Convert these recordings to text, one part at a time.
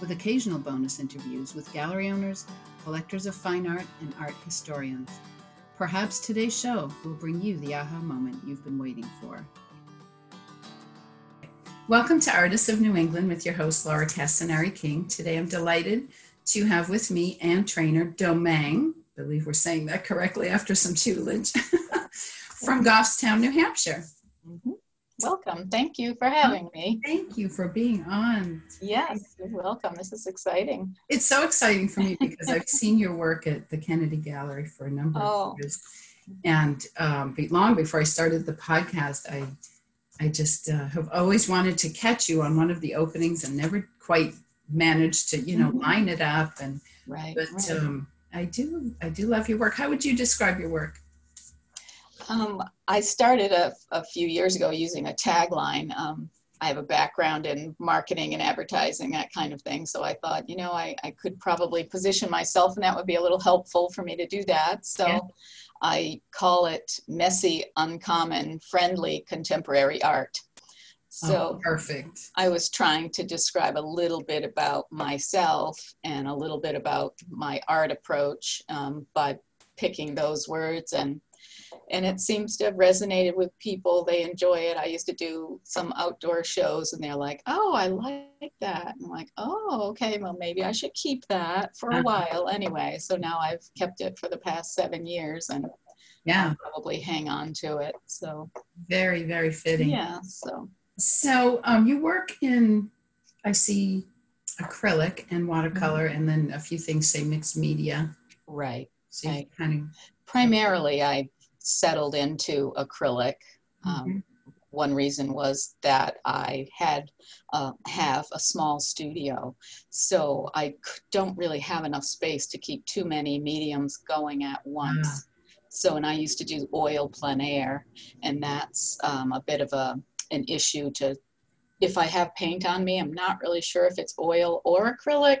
with occasional bonus interviews with gallery owners, collectors of fine art, and art historians. Perhaps today's show will bring you the aha moment you've been waiting for. Welcome to Artists of New England with your host, Laura Castanari King. Today I'm delighted to have with me Anne Trainor Domingue, I believe we're saying that correctly after some tutelage, from Goffstown, New Hampshire. Welcome. Thank you for having me. Thank you for being on. Yes, you're welcome. This is exciting. It's so exciting for me because I've seen your work at the Kennedy Gallery for a number oh. of years. And um, long before I started the podcast, I I just uh, have always wanted to catch you on one of the openings and never quite managed to, you know, mm-hmm. line it up. And right, but right. Um, I do I do love your work. How would you describe your work? Um, I started a, a, few years ago using a tagline. Um, I have a background in marketing and advertising, that kind of thing. So I thought, you know, I, I could probably position myself and that would be a little helpful for me to do that. So yeah. I call it messy, uncommon, friendly contemporary art. So oh, perfect. I was trying to describe a little bit about myself and a little bit about my art approach um, by picking those words and and it seems to have resonated with people. They enjoy it. I used to do some outdoor shows and they're like, oh, I like that. And I'm like, oh, okay, well, maybe I should keep that for a while anyway. So now I've kept it for the past seven years and yeah, I'll probably hang on to it. So very, very fitting. Yeah. So, so um, you work in, I see acrylic and watercolor mm-hmm. and then a few things say mixed media. Right. So kind of primarily I settled into acrylic. Um, mm-hmm. One reason was that I had uh, have a small studio, so I don't really have enough space to keep too many mediums going at once. Yeah. So, and I used to do oil plein air, and that's um, a bit of a an issue to if I have paint on me, I'm not really sure if it's oil or acrylic.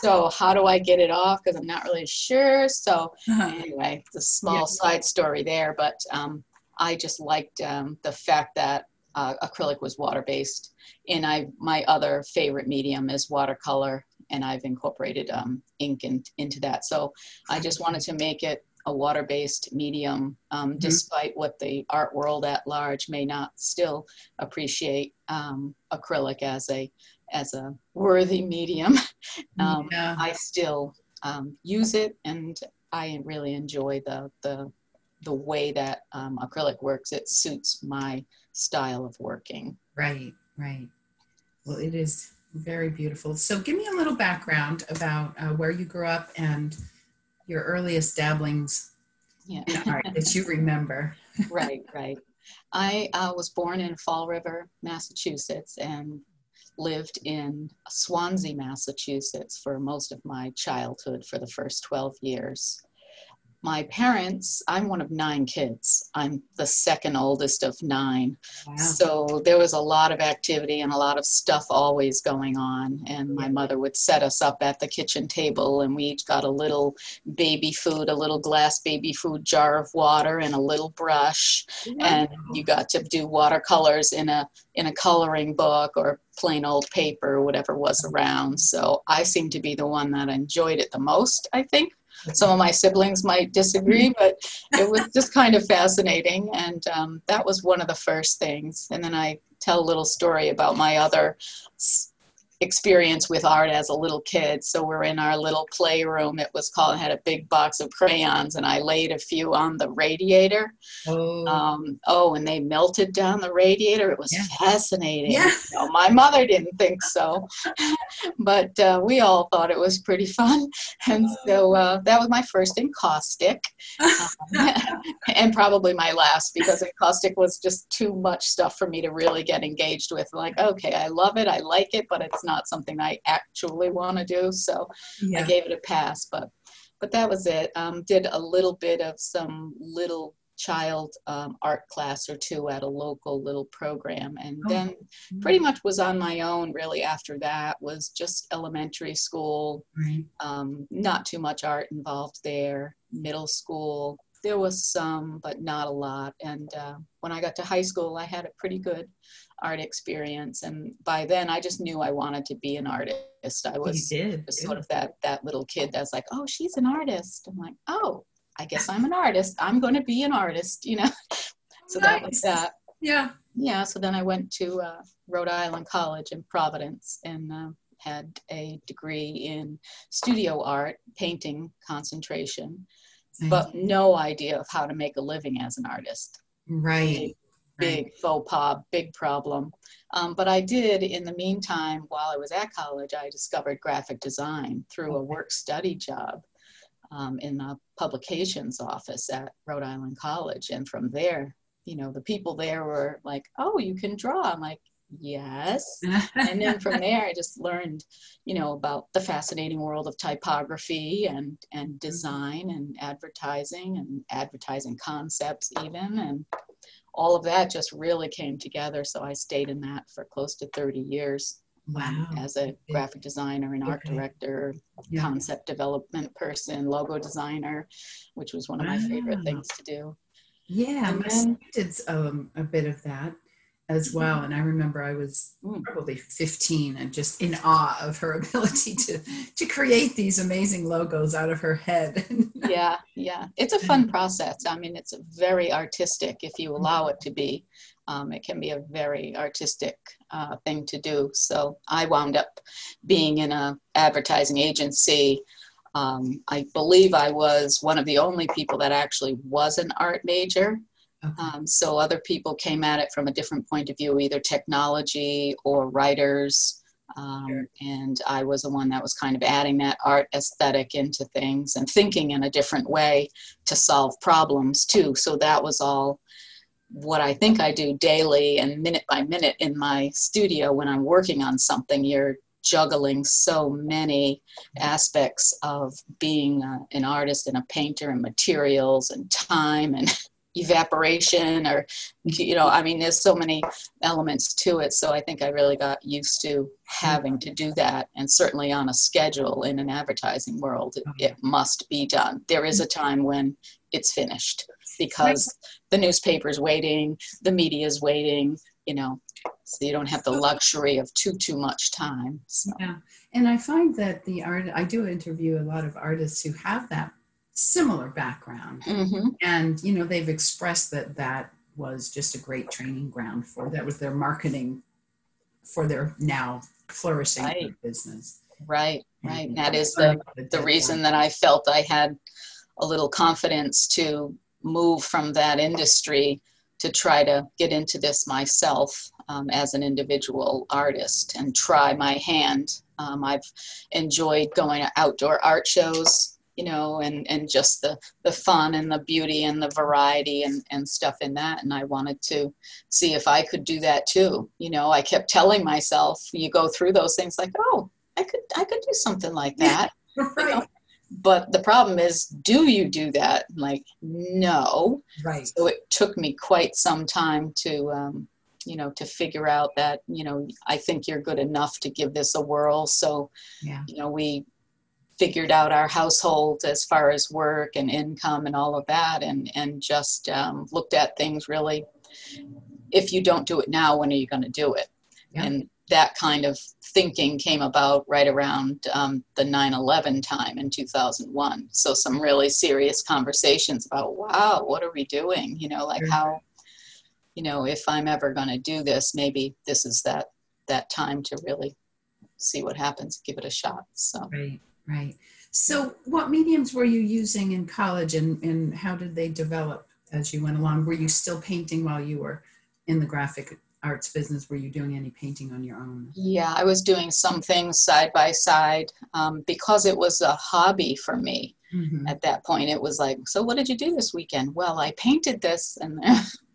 so how do I get it off? Because I'm not really sure. So uh-huh. anyway, it's a small yeah. side story there, but um, I just liked um, the fact that uh, acrylic was water based, and I my other favorite medium is watercolor, and I've incorporated um, ink in, into that. So I just wanted to make it a water-based medium, um, mm-hmm. despite what the art world at large may not still appreciate um, acrylic as a as a worthy medium. um, yeah. I still um, use it, and I really enjoy the the the way that um, acrylic works. It suits my style of working. Right, right. Well, it is very beautiful. So, give me a little background about uh, where you grew up and your earliest dabblings yeah. in art that you remember. right, right. I uh, was born in Fall River, Massachusetts, and lived in Swansea, Massachusetts for most of my childhood for the first 12 years my parents, I'm one of nine kids. I'm the second oldest of nine. Wow. So there was a lot of activity and a lot of stuff always going on. And my mother would set us up at the kitchen table, and we each got a little baby food, a little glass baby food jar of water, and a little brush. Wow. And you got to do watercolors in a in a coloring book or plain old paper, whatever was around. So I seemed to be the one that enjoyed it the most, I think some of my siblings might disagree, but it was just kind of fascinating. And um, that was one of the first things. And then I tell a little story about my other experience with art as a little kid. So we're in our little playroom. It was called, had a big box of crayons, and I laid a few on the radiator. Oh, um, oh and they melted down the radiator. It was yeah. fascinating. Yeah. You know, my mother didn't think so, but uh, we all thought it was pretty fun. And so uh, that was my first encaustic, um, and probably my last because encaustic was just too much stuff for me to really get engaged with. Like, okay, I love it, I like it, but it's not not something I actually want to do. So yeah. I gave it a pass. But but that was it. Um, did a little bit of some little child um, art class or two at a local little program and Oh. then pretty much was on my own really after that was just elementary school Right. um, not too much art involved there middle school there was some but not a lot and uh, when i got to high school i had a pretty good art experience and by then i just knew i wanted to be an artist i was sort of that that little kid that's like, oh, she's an artist. I'm like, oh, I guess I'm an artist. I'm going to be an artist, you know. so that was that. Yeah. Yeah. So then I went to uh, Rhode Island College in Providence and uh, had a degree in studio art, painting concentration, but no idea of how to make a living as an artist right. Big faux pas, big problem. Um, but I did, in the meantime, while I was at college, I discovered graphic design through a work study job um, in the publications office at Rhode Island College. And from there, you know, the people there were like, oh, you can draw. I'm like, yes. and then from there i just learned you know about the fascinating world of typography and and design and advertising and advertising concepts even and all of that just really came together so i stayed in that for close to 30 years wow. as a graphic designer and art Okay. director Yeah. concept development person logo designer which was one of my favorite things to do Yeah, And my then- um, a bit of that as well. And I remember I was Mm. probably 15 and just in awe of her ability to to create these amazing logos out of her head. yeah yeah it's a fun process i mean it's very artistic if you allow it to be um, it can be a very artistic uh, thing to do so i wound up being in a advertising agency um, i believe i was one of the only people that actually was an art major Okay. um, so other people came at it from a different point of view, either technology or writers. Um, Sure. And I was the one that was kind of adding that art aesthetic into things and thinking in a different way to solve problems too. So that was all what I think I do daily and minute by minute in my studio when I'm working on something. You're juggling so many aspects of being uh, an artist and a painter and materials and time and evaporation or you know i mean there's so many elements to it. So i think i really got used to having to do that. And certainly on a schedule in an advertising world it, it must be done. There is a mm-hmm. time when it's finished because the newspaper's waiting the media's waiting you know so you don't have the luxury of too too much time so. Yeah. And I find that the art, I do interview a lot of artists who have that similar background. hmm And, you know, they've expressed that that was just a great training ground for, that was their marketing for their now flourishing Right. business. right right And that is the the reason that. that I felt I had a little confidence to move from that industry to try to get into this myself um, as an individual artist and try my hand. Um, I've enjoyed going to outdoor art shows, you know, and, and just the, the fun and the beauty and the variety and, and stuff in that. And I wanted to see if I could do that too. You know, I kept telling myself, you go through those things like, oh, I could I could do something like that. Right. But the problem is, do you do that? Like, no. Right. So it took me quite some time to, um, you know, to figure out that, you know, I think you're good enough to give this a whirl. So, Yeah. you know, we figured out our household as far as work and income and all of that, and and just um, looked at things really. If you don't do it now, when are you going to do it? Yeah. And that kind of thinking came about right around um, the 9-11 time in 2001 so some really serious conversations about wow what are we doing you know like how you know if i'm ever going to do this maybe this is that that time to really see what happens give it a shot so Right. Right. So, what mediums were you using in college and, and how did they develop as you went along? Were you still painting while you were in the graphic arts business? Were you doing any painting on your own? yeah i was doing some things side by side um, because it was a hobby for me Mhm. at that point it was like so what did you do this weekend well i painted this and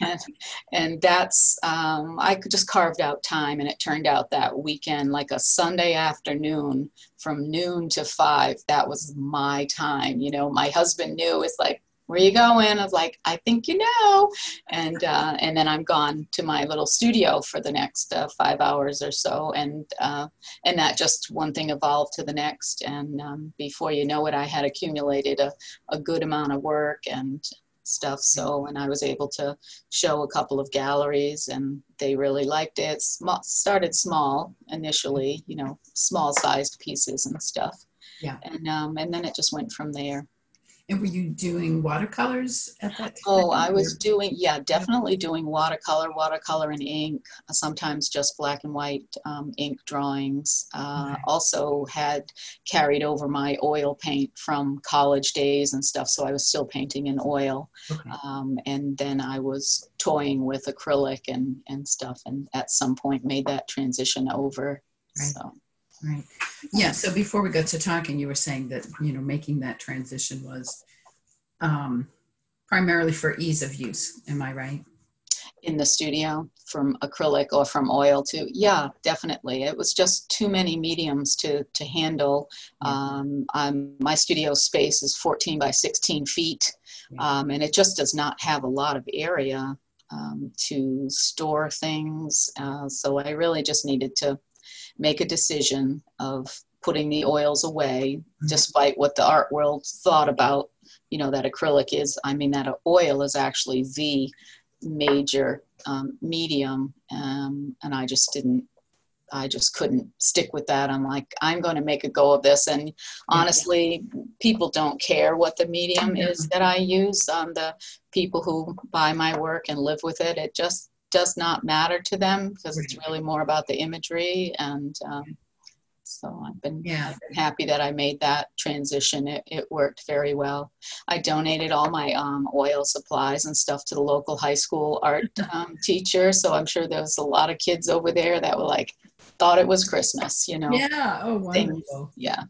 and, and that's um, i just carved out time and it turned out that weekend like a sunday afternoon from noon to five that was my time you know my husband knew it's like where you going? I was like, I think you know. And, uh, and then I'm gone to my little studio for the next uh, five hours or so. And, uh, and that just one thing evolved to the next. And um, before you know it, I had accumulated a, a good amount of work and stuff. So, and I was able to show a couple of galleries and they really liked it. Small, started small initially, you know, small sized pieces and stuff. Yeah. And, um, and then it just went from there. And were you doing watercolors at that time? Oh, I was doing, yeah, definitely doing watercolor, watercolor and ink, uh, sometimes just black and white um, ink drawings. Uh, Right. Also had carried over my oil paint from college days and stuff, so I was still painting in oil. Okay. Um, and then I was toying with acrylic and, and stuff, and at some point made that transition over. Right. So, Right. Yeah. So before we got to talking, you were saying that, you know, making that transition was um, primarily for ease of use. Am I right? in the studio from acrylic or from oil to yeah definitely it was just too many mediums to to handle um, um, my studio space is 14 by 16 feet um, and it just does not have a lot of area um, to store things uh, so i really just needed to make a decision of putting the oils away Mhm. despite what the art world thought about you know that acrylic is i mean that oil is actually the major um, medium um, and i just didn't i just couldn't stick with that. I'm like i'm going to make a go of this. And honestly people don't care what the medium is that i use. Um, the people who buy my work and live with it it just does not matter to them because it's really more about the imagery and um, so i've been Yeah. happy that I made that transition. It, it worked very well. I donated all my um, oil supplies and stuff to the local high school art um, teacher. So I'm sure there was a lot of kids over there that were like, thought it was Christmas, you know? Yeah. Oh, Things. wonderful. Yeah.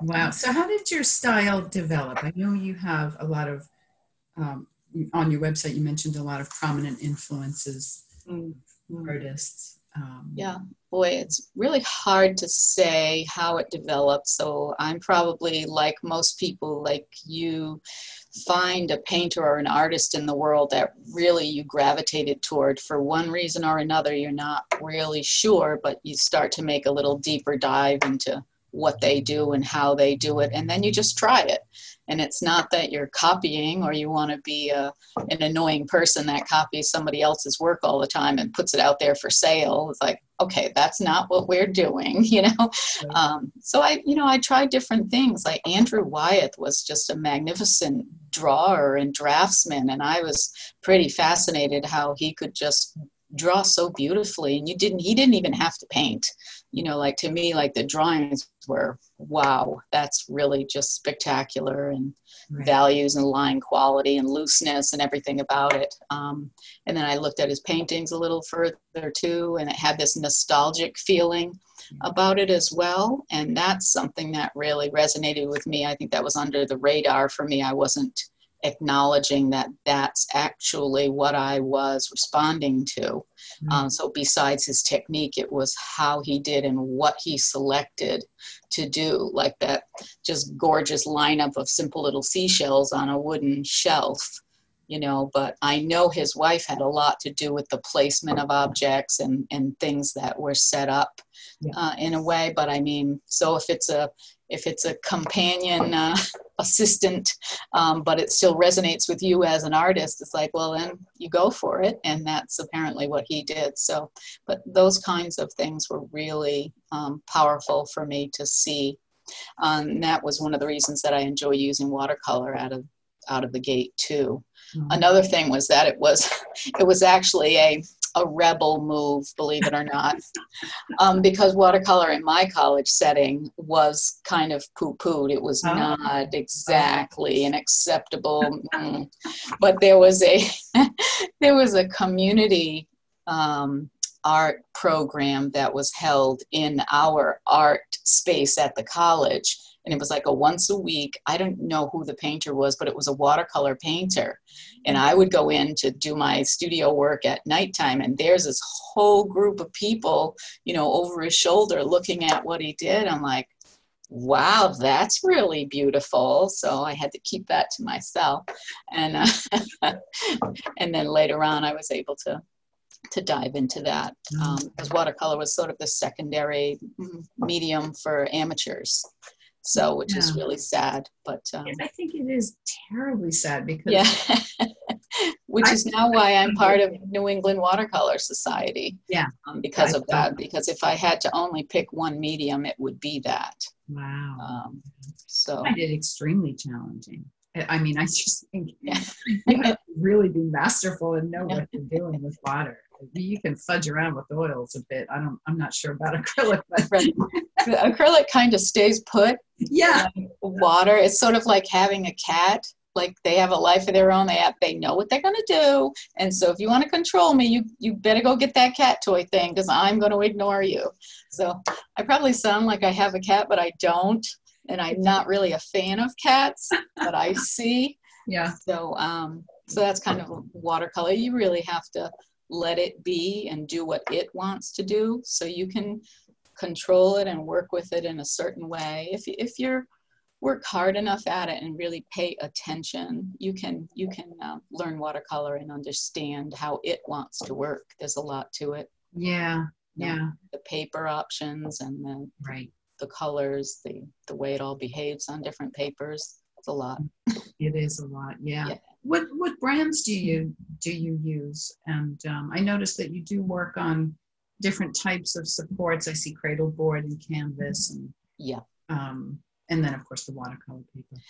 Wow. So, how did your style develop? I know you have a lot of, um, on your website, you mentioned a lot of prominent influences, Mm, mm. artists. Um, Yeah. Boy, it's really hard to say how it developed. So I'm probably like most people, like you find a painter or an artist in the world that really you gravitated toward for one reason or another. You're not really sure, but you start to make a little deeper dive into what they do and how they do it. And then you just try it. And it's not that you're copying or you want to be a, an annoying person that copies somebody else's work all the time and puts it out there for sale. It's like, okay, that's not what we're doing, you know? Um, so I, you know, I tried different things. Like Andrew Wyeth was just a magnificent drawer and draftsman. And I was pretty fascinated how he could just draw so beautifully and you didn't he didn't even have to paint you know like to me like the drawings were wow that's really just spectacular and right. values and line quality and looseness and everything about it. Um, and then I looked at his paintings a little further too, and it had this nostalgic feeling about it as well. And that's something that really resonated with me. I think that was under the radar for me. I wasn't acknowledging that that's actually what I was responding to. Mm. Um, so, besides his technique, it was how he did and what he selected to do, like that just gorgeous lineup of simple little seashells on a wooden shelf. You know, but I know his wife had a lot to do with the placement of objects and, and things that were set up Yeah. uh, in a way. But I mean, so if it's a if it's a companion uh, assistant, um, but it still resonates with you as an artist, it's like, well, then you go for it. And that's apparently what he did. So, but those kinds of things were really um, powerful for me to see. Um, and that was one of the reasons that I enjoy using watercolor out of out of the gate too. Mhm. Another thing was that it was it was actually a a rebel move, believe it or not, um, because watercolor in my college setting was kind of poo-pooed. It was Oh. not exactly an acceptable, mm. but there was a there was a community um, art program that was held in our art space at the college. And it was like a once a week i don't know who the painter was but it was a watercolor painter. And i would go in to do my studio work at nighttime and there's this whole group of people you know over his shoulder looking at what he did. I'm like wow that's really beautiful. So i had to keep that to myself. And uh, and then later on i was able to to dive into that mm. um, because watercolor was sort of the secondary medium for amateurs. So which yeah. is really sad but um, i think it is terribly sad because yeah. Which I, is now why i'm part of new england watercolor society. Yeah. Um, because I of that because if i had to only pick one medium it would be that. Wow. Um, so i did extremely challenging. I mean, I just think yeah. you have to really be masterful and know what you're doing with water you can fudge around with oils a bit. I don't. I'm not sure about acrylic, but right. acrylic kind of stays put. Yeah. Water. It's sort of like having a cat. Like they have a life of their own. They have. They know what they're going to do. And so if you want to control me, you you better go get that cat toy thing because I'm going to ignore you. So I probably sound like I have a cat, but I don't. And I'm not really a fan of cats, but I see. Yeah. So um. So that's kind of watercolor. You really have to let it be and do what it wants to do. So you can control it and work with it in a certain way. If, if you're work hard enough at it and really pay attention you can you can uh, learn watercolor and understand how it wants to work. There's a lot to it. Yeah yeah. the paper options and the right. the colors the the way it all behaves on different papers. It's a lot. It is a lot yeah, yeah what what brands do you do you use? And um, I noticed that you do work on different types of supports. I see cradle board and Canvas, and yeah, um, and then of course the watercolor paper.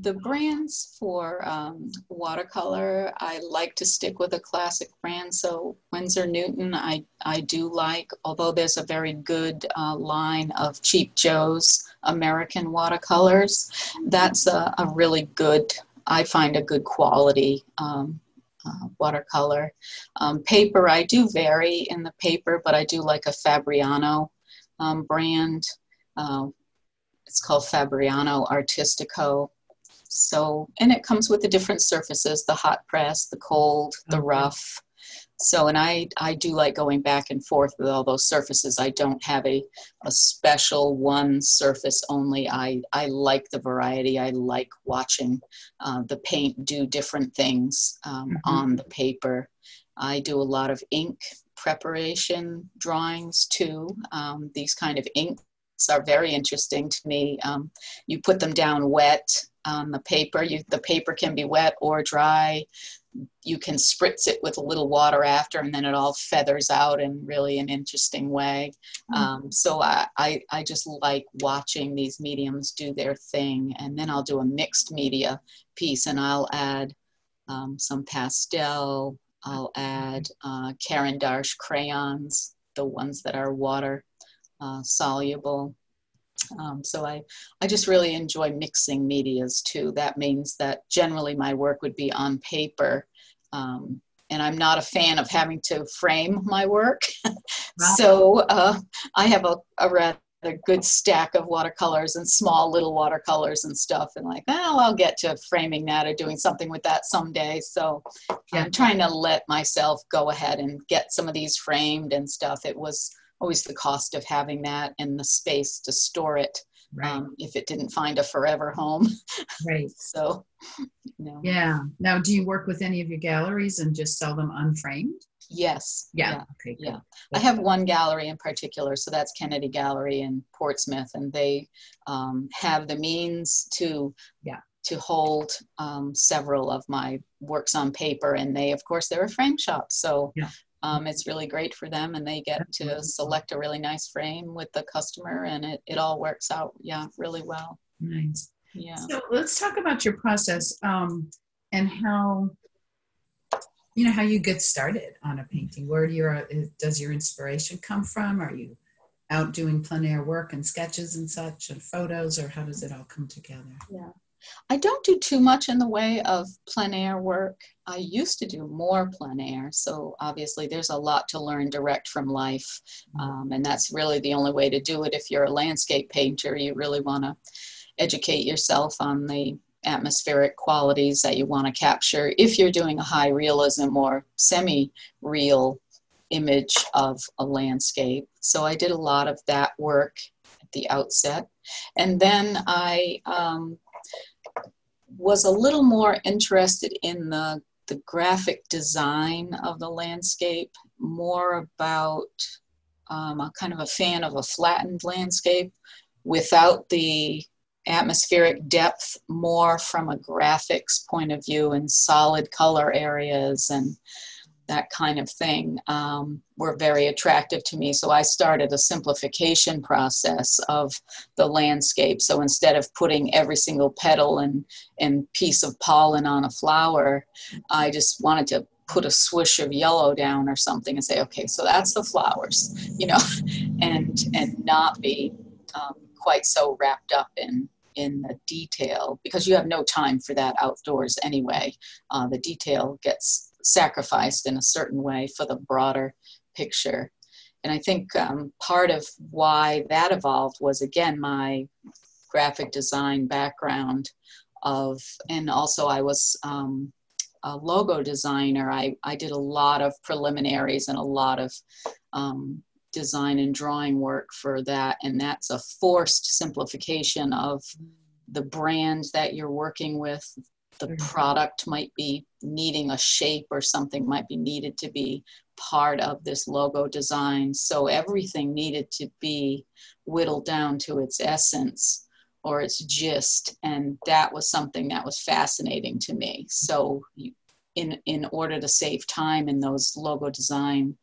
The brands for um, watercolor, I like to stick with a classic brand. So Winsor Newton, I I do like, although there's a very good uh, line of Cheap Joe's American watercolors. That's a, a really good I find a good quality um, uh, watercolor. Um, paper, I do vary in the paper, but I do like a Fabriano um, brand. Uh, it's called Fabriano Artistico. So, and it comes with the different surfaces, the hot press, the cold, the rough. So, and I, I do like going back and forth with all those surfaces. I don't have a, a special one surface only. I, I like the variety. I like watching uh, the paint do different things um, mm-hmm. on the paper. I do a lot of ink preparation drawings too. Um, these kind of inks are very interesting to me. Um, you put them down wet on the paper. You, the paper can be wet or dry you can spritz it with a little water after and then it all feathers out in really an interesting way mm-hmm. um, so I, I, I just like watching these mediums do their thing and then i'll do a mixed media piece and i'll add um, some pastel i'll add uh, caran d'Ache crayons the ones that are water uh, soluble um, so I, I just really enjoy mixing medias too. That means that generally my work would be on paper. Um, and I'm not a fan of having to frame my work. So uh, I have a, a rather good stack of watercolors and small little watercolors and stuff. And like, well, I'll get to framing that or doing something with that someday. So yeah. I'm trying to let myself go ahead and get some of these framed and stuff. It was always the cost of having that and the space to store it right. um, if it didn't find a forever home. Right. so, you know. yeah. Now, do you work with any of your galleries and just sell them unframed? Yes. Yeah. Yeah. Okay, yeah. I have one gallery in particular, so that's Kennedy Gallery in Portsmouth, and they um, have the means to yeah to hold um, several of my works on paper, and they, of course, they're a frame shop, so yeah um, it's really great for them and they get to select a really nice frame with the customer and it, it all works out yeah really well. Nice. Yeah. So let's talk about your process um, and how you know how you get started on a painting. Where do your does your inspiration come from? Are you out doing plein air work and sketches and such and photos or how does it all come together? Yeah I don't do too much in the way of plein air work. I used to do more plein air, so obviously there's a lot to learn direct from life, um, and that's really the only way to do it. If you're a landscape painter, you really want to educate yourself on the atmospheric qualities that you want to capture if you're doing a high realism or semi real image of a landscape. So I did a lot of that work at the outset. And then I um, was a little more interested in the, the graphic design of the landscape, more about um, a kind of a fan of a flattened landscape without the atmospheric depth more from a graphics point of view and solid color areas and that kind of thing um, were very attractive to me. So I started a simplification process of the landscape. So instead of putting every single petal and, and piece of pollen on a flower, I just wanted to put a swoosh of yellow down or something and say, okay, so that's the flowers, you know, and and not be um, quite so wrapped up in in the detail because you have no time for that outdoors anyway. Uh, the detail gets sacrificed in a certain way for the broader picture. And I think um, part of why that evolved was again my graphic design background of, and also I was um, a logo designer. I, I did a lot of preliminaries and a lot of um, design and drawing work for that. And that's a forced simplification of the brand that you're working with. The mm-hmm. product might be needing a shape or something might be needed to be part of this logo design. So everything needed to be whittled down to its essence or its gist. And that was something that was fascinating to me. So in, in order to save time in those logo design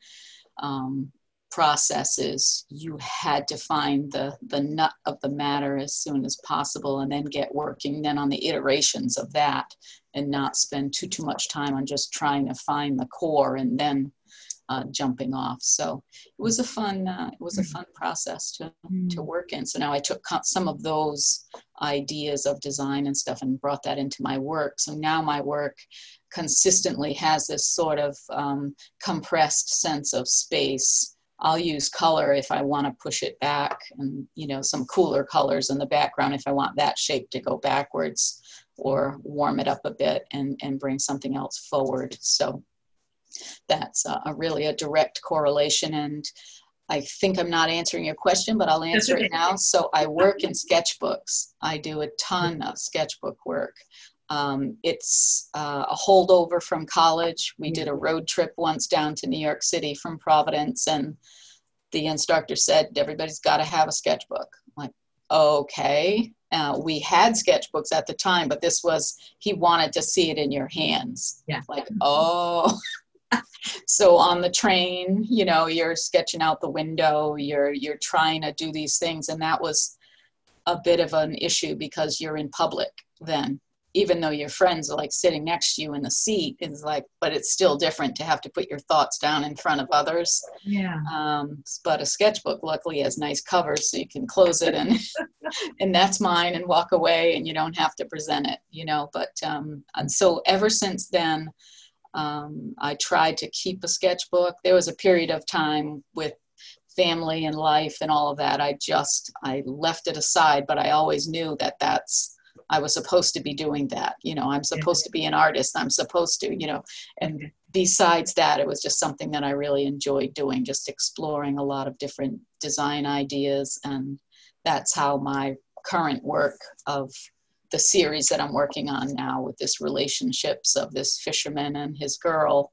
um, processes, you had to find the, the nut of the matter as soon as possible and then get working then on the iterations of that and not spend too, too much time on just trying to find the core and then uh, jumping off. So it was a fun, uh, it was a fun process to, to mm. work in. So now I took some of those ideas of design and stuff and brought that into my work. So now my work consistently has this sort of um, compressed sense of space I'll use color if I want to push it back and, you know, some cooler colors in the background if I want that shape to go backwards or warm it up a bit and, and bring something else forward. So that's a, a really a direct correlation. And I think I'm not answering your question, but I'll answer it now. So I work in sketchbooks. I do a ton of sketchbook work. Um, it's uh, a holdover from college. We did a road trip once down to New York City from Providence, and the instructor said, Everybody's got to have a sketchbook. I'm like, okay. Uh, we had sketchbooks at the time, but this was, he wanted to see it in your hands. Yeah. Like, oh. so on the train, you know, you're sketching out the window, you're, you're trying to do these things. And that was a bit of an issue because you're in public then even though your friends are like sitting next to you in the seat is like but it's still different to have to put your thoughts down in front of others. Yeah. Um, but a sketchbook luckily has nice covers so you can close it and and that's mine and walk away and you don't have to present it you know but um, and so ever since then um, i tried to keep a sketchbook. There was a period of time with family and life and all of that. I just i left it aside but i always knew that that's I was supposed to be doing that. You know, I'm supposed to be an artist. I'm supposed to, you know, and besides that, it was just something that I really enjoyed doing, just exploring a lot of different design ideas. And that's how my current work of the series that I'm working on now with this relationships of this fisherman and his girl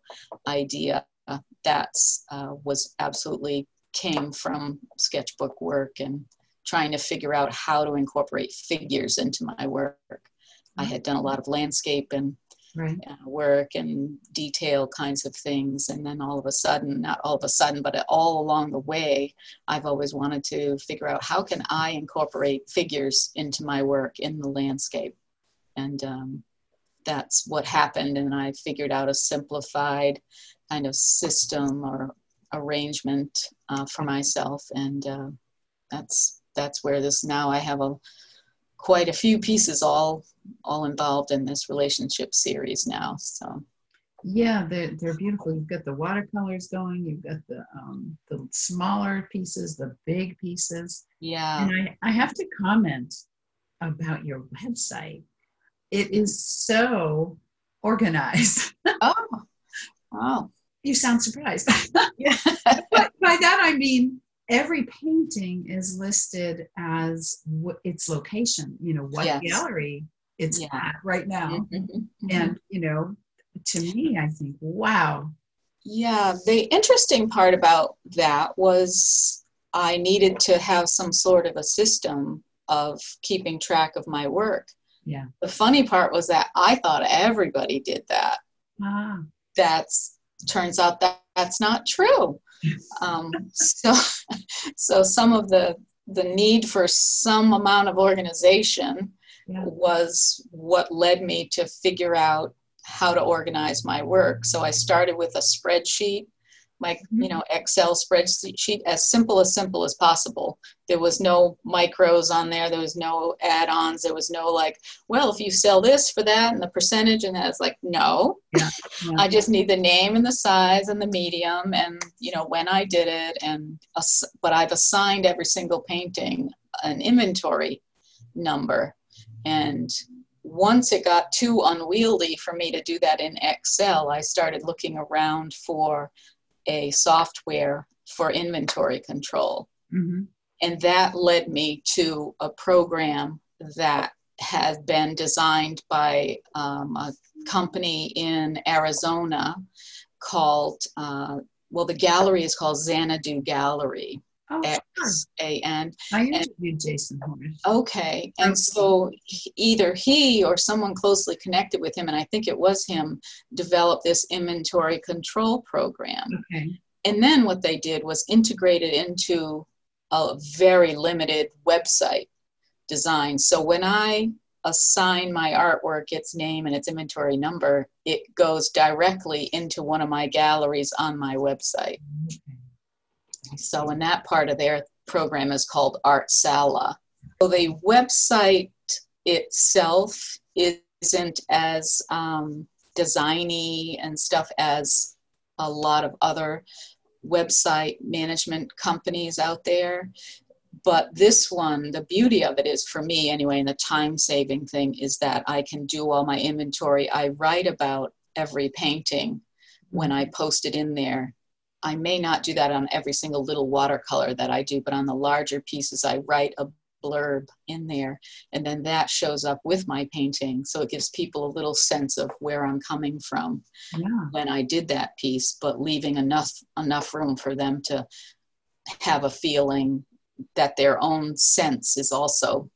idea, uh, that's uh, was absolutely came from sketchbook work and trying to figure out how to incorporate figures into my work. I had done a lot of landscape and right. uh, work and detail kinds of things. And then all of a sudden, not all of a sudden, but all along the way, I've always wanted to figure out how can I incorporate figures into my work in the landscape. And um, that's what happened. And I figured out a simplified kind of system or arrangement uh, for myself. And uh, that's that's where this now I have a quite a few pieces all all involved in this relationship series now. So yeah, they're they're beautiful. You've got the watercolors going. You've got the um, the smaller pieces, the big pieces. Yeah. And I, I have to comment about your website. It is so organized. oh, wow. You sound surprised. yeah. but by that I mean every painting is listed as w- its location. You know what yes. gallery it's yeah. at right now, mm-hmm. Mm-hmm. and you know to me, I think, wow. Yeah, the interesting part about that was I needed to have some sort of a system of keeping track of my work. Yeah. The funny part was that I thought everybody did that. Ah. That's turns out that that's not true. Um, so, so some of the the need for some amount of organization yeah. was what led me to figure out how to organize my work. So I started with a spreadsheet, my you know mm-hmm. Excel spreadsheet, as simple as simple as possible. There was no macros on there. There was no add-ons. There was no like, well, if you sell this for that and the percentage and that, it's like no. Yeah, yeah. I just need the name and the size and the medium and you know when I did it and but I've assigned every single painting an inventory number and once it got too unwieldy for me to do that in Excel, I started looking around for a software for inventory control. Mm-hmm. And that led me to a program that has been designed by um, a company in Arizona called, uh, well, the gallery is called Xanadu Gallery. Oh, X A N. I interviewed Jason Horejs. Okay, and so either he or someone closely connected with him, and I think it was him, developed this inventory control program. Okay. And then what they did was integrate it into a very limited website design. So when I assign my artwork its name and its inventory number, it goes directly into one of my galleries on my website. Okay. So, and that part of their program is called Art Sala. So, the website itself isn't as um, designy and stuff as a lot of other website management companies out there. But this one, the beauty of it is for me anyway, and the time saving thing is that I can do all my inventory. I write about every painting when I post it in there I may not do that on every single little watercolor that I do, but on the larger pieces, I write a blurb in there and then that shows up with my painting so it gives people a little sense of where i'm coming from yeah. when i did that piece but leaving enough enough room for them to have a feeling that their own sense is also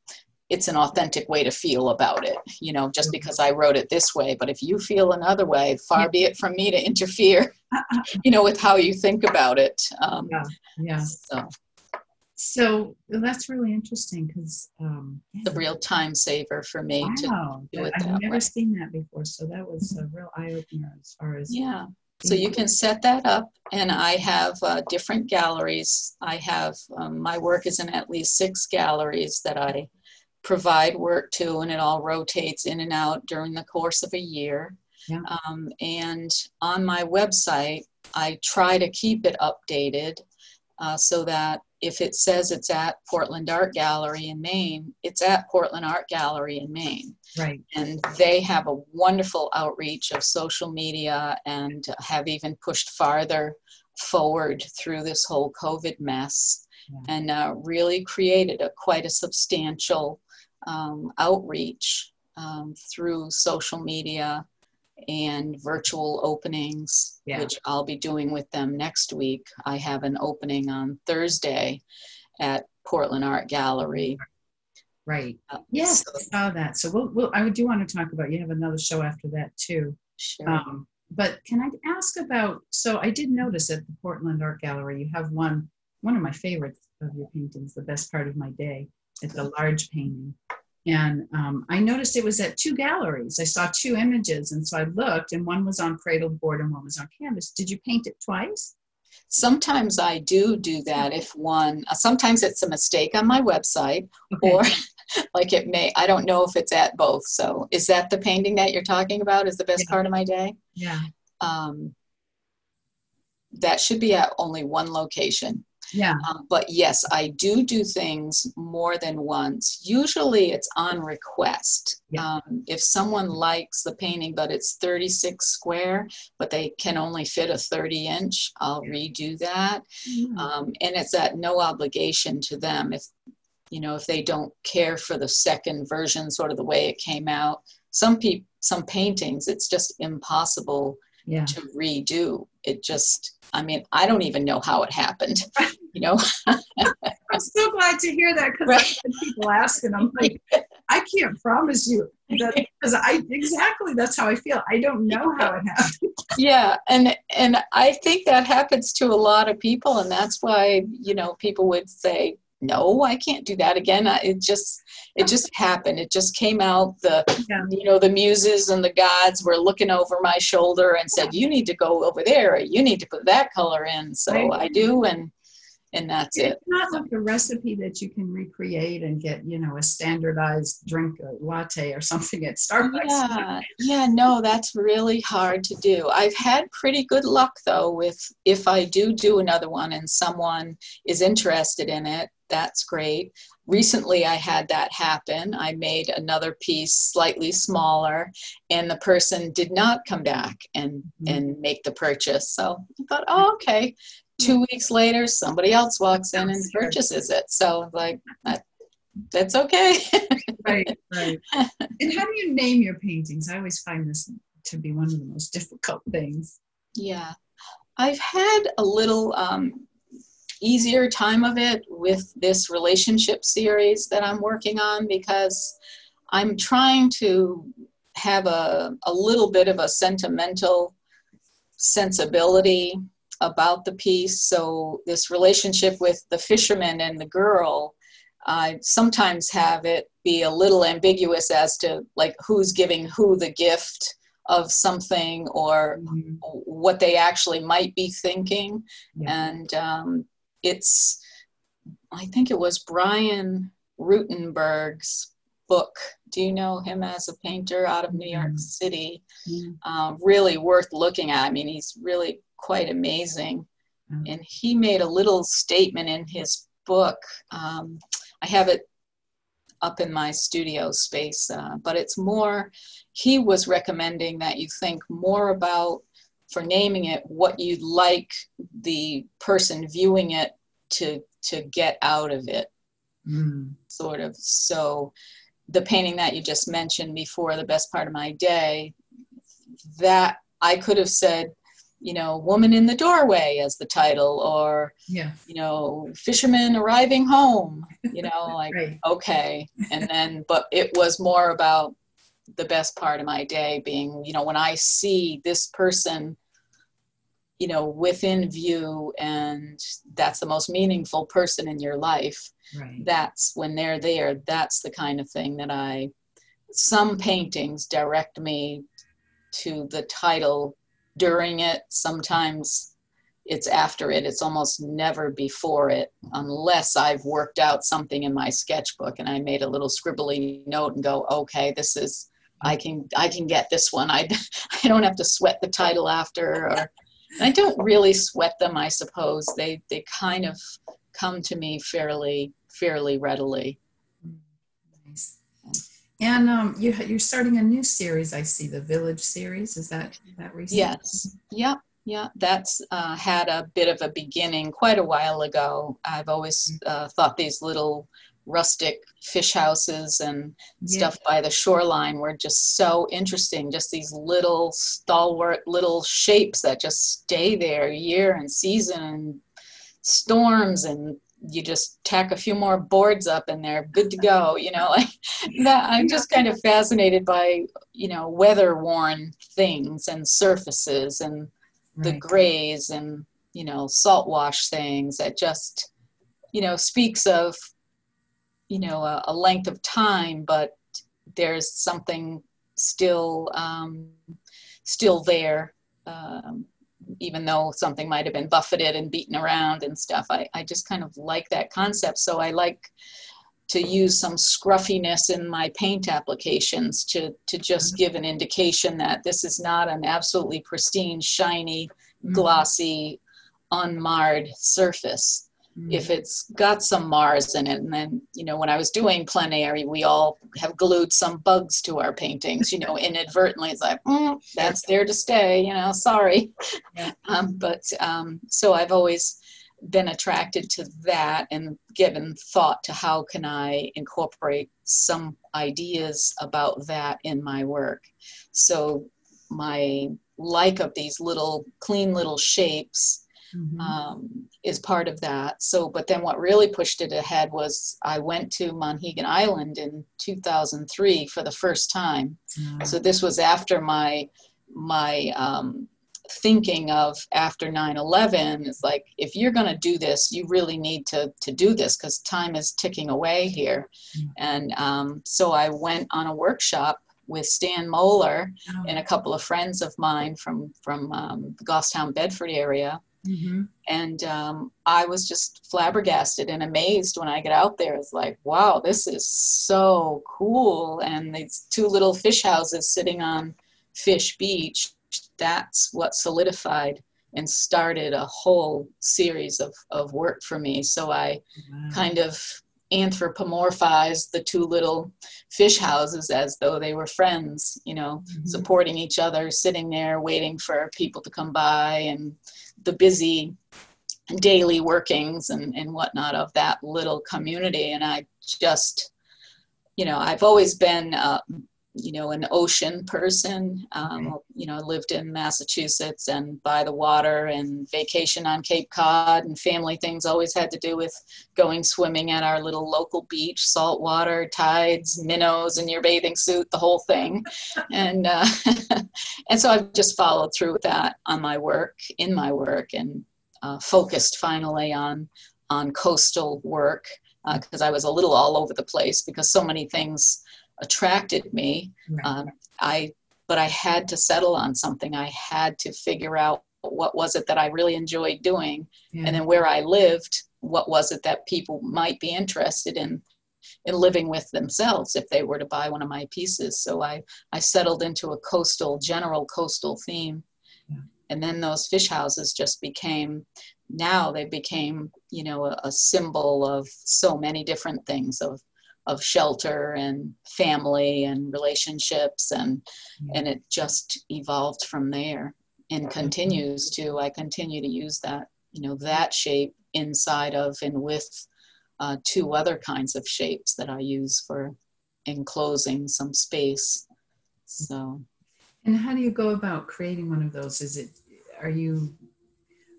it's an authentic way to feel about it you know just mm-hmm. because i wrote it this way but if you feel another way far be it from me to interfere you know with how you think about it um, yeah yeah so so that's really interesting because um, yeah. it's a real time saver for me wow. to do it I've never way. seen that before, so that was a real eye opener as far as yeah. So you can set that up, and I have uh, different galleries. I have um, my work is in at least six galleries that I provide work to, and it all rotates in and out during the course of a year. Yeah. Um, and on my website, I try to keep it updated uh, so that if it says it's at Portland Art Gallery in Maine, it's at Portland Art Gallery in Maine. Right. And they have a wonderful outreach of social media and have even pushed farther forward through this whole COVID mess yeah. and uh, really created a quite a substantial um, outreach um, through social media and virtual openings, yeah. which I'll be doing with them next week. I have an opening on Thursday at Portland Art Gallery. Right. Uh, yes, so, I saw that. So we'll, we'll, I do want to talk about. You have another show after that too. Sure. Um, but can I ask about? So I did notice at the Portland Art Gallery you have one one of my favorites of your paintings, the best part of my day. It's a large painting. And um, I noticed it was at two galleries. I saw two images. And so I looked, and one was on cradled board and one was on canvas. Did you paint it twice? Sometimes I do do that if one, uh, sometimes it's a mistake on my website, okay. or like it may i don't know if it's at both so is that the painting that you're talking about is the best Yeah. part of my day Yeah. um, that should be at only one location Yeah. um, but yes i do do things more than once usually it's on request Yeah. um, if someone likes the painting but it's 36 square but they can only fit a 30 inch i'll redo that Mm. um, and it's at no obligation to them if you know if they don't care for the second version sort of the way it came out some people some paintings it's just impossible Yeah. to redo it just i mean i don't even know how it happened you know I'm so glad to hear that because Right. people ask, and I'm like, I can't promise you that because I exactly that's how I feel. I don't know how it happened. yeah and and i think that happens to a lot of people and that's why you know people would say no i can't do that again it just it just happened it just came out the Yeah. you know the muses and the gods were looking over my shoulder and said you need to go over there you need to put that color in so Right. i do and and that's it It's not like a recipe that you can recreate and get, you know, a standardized drink, a latte or something at Starbucks. Yeah, yeah, no, that's really hard to do. I've had pretty good luck though with if I do do another one and someone is interested in it, that's great. Recently, I had that happen. I made another piece slightly smaller, and the person did not come back and Mhm. and make the purchase. So I thought, oh, okay. Two weeks later, somebody else walks in and purchases it. So like, that, that's okay. right, right. And how do you name your paintings? I always find this to be one of the most difficult things. Yeah, I've had a little um, easier time of it with this relationship series that I'm working on because I'm trying to have a, a little bit of a sentimental sensibility about the piece. So, this relationship with the fisherman and the girl, I sometimes have it be a little ambiguous as to like who's giving who the gift of something or Mhm. what they actually might be thinking. Yeah. And um, it's, I think it was Brian Rutenberg's book. Do you know him as a painter out of New York Mhm. City? Um, really worth looking at. I mean, he's really quite amazing. Mhm. And he made a little statement in his book. Um, I have it up in my studio space, uh, but it's more, he was recommending that you think more about, for naming it, what you'd like the person viewing it to, to get out of it, Mm. sort of. So the painting that you just mentioned before, The Best Part of My Day, that I could have said, you know, Woman in the Doorway as the title, or Yeah. you know, fisherman arriving home, you know, like, Right. okay. And then, but it was more about the best part of my day being, you know, when I see this person, you know, within view, and that's the most meaningful person in your life, Right. that's when they're there, that's the kind of thing that I, some paintings direct me to the title during it. Sometimes it's after it. It's almost never before it, unless I've worked out something in my sketchbook and I made a little scribbly note and go, okay, this is, I can, I can get this one. I, I don't have to sweat the title after, or I don't really sweat them. I suppose they, they kind of come to me fairly, fairly readily. And um, you, you're starting a new series. I see the Village series. Is that that recent? Yes. Yep. Yeah, that's uh, had a bit of a beginning quite a while ago. I've always uh, thought these little rustic fish houses and Yeah. stuff by the shoreline were just so interesting. Just these little stalwart little shapes that just stay there year and season and storms and you just tack a few more boards up and they're good to go you know like that i'm just kind of fascinated by you know weather worn things and surfaces and the Right. grays and you know salt wash things that just you know speaks of you know a, a length of time but there's something still um, still there um, even though something might have been buffeted and beaten around and stuff I, I just kind of like that concept. So i like to use some scruffiness in my paint applications to to just mm-hmm. give an indication that this is not an absolutely pristine, shiny, mm-hmm. glossy, unmarred surface. Mm-hmm. If it's got some Mars in it, and then you know when I was doing plein air, we all have glued some bugs to our paintings. You know, inadvertently, it's like mm, that's there to stay. You know, sorry. Yeah. Um, but um, so I've always been attracted to that and given thought to how can I incorporate some ideas about that in my work. So my like of these little clean little shapes mm-hmm. um, is part of that. So, but then what really pushed it ahead was I went to Monhegan Island in 2003 for the first time. Mm-hmm. So this was after my my um, thinking of after 9-11 is like if you're going to do this you really need to to do this because time is ticking away here mm-hmm. and um, so i went on a workshop with stan moeller oh. and a couple of friends of mine from from um, the goffstown bedford area mm-hmm. and um, i was just flabbergasted and amazed when i get out there it's like wow this is so cool and these two little fish houses sitting on fish beach that's what solidified and started a whole series of, of work for me. So I wow. kind of anthropomorphized the two little fish houses as though they were friends, you know, mm-hmm. supporting each other, sitting there waiting for people to come by and the busy daily workings and, and whatnot of that little community. And I just, you know, I've always been uh, you know, an ocean person. Um, you know, lived in Massachusetts and by the water and vacation on Cape Cod and family things always had to do with going swimming at our little local beach, salt water, tides, minnows in your bathing suit, the whole thing. and, uh, and so I've just followed through with that on my work, in my work and uh, focused finally on, on coastal work because uh, I was a little all over the place because so many things attracted me. Right. Um, I but I had to settle on something. I had to figure out what was it that I really enjoyed doing, yeah. and then where I lived, what was it that people might be interested in in living with themselves if they were to buy one of my pieces. So I I settled into a coastal general coastal theme, yeah. and then those fish houses just became now they became you know a, a symbol of so many different things of of shelter and family and relationships and and it just evolved from there and continues to. I continue to use that you know that shape inside of and with uh, two other kinds of shapes that i use for enclosing some space. So. And how do you go about creating one of those? Is it are you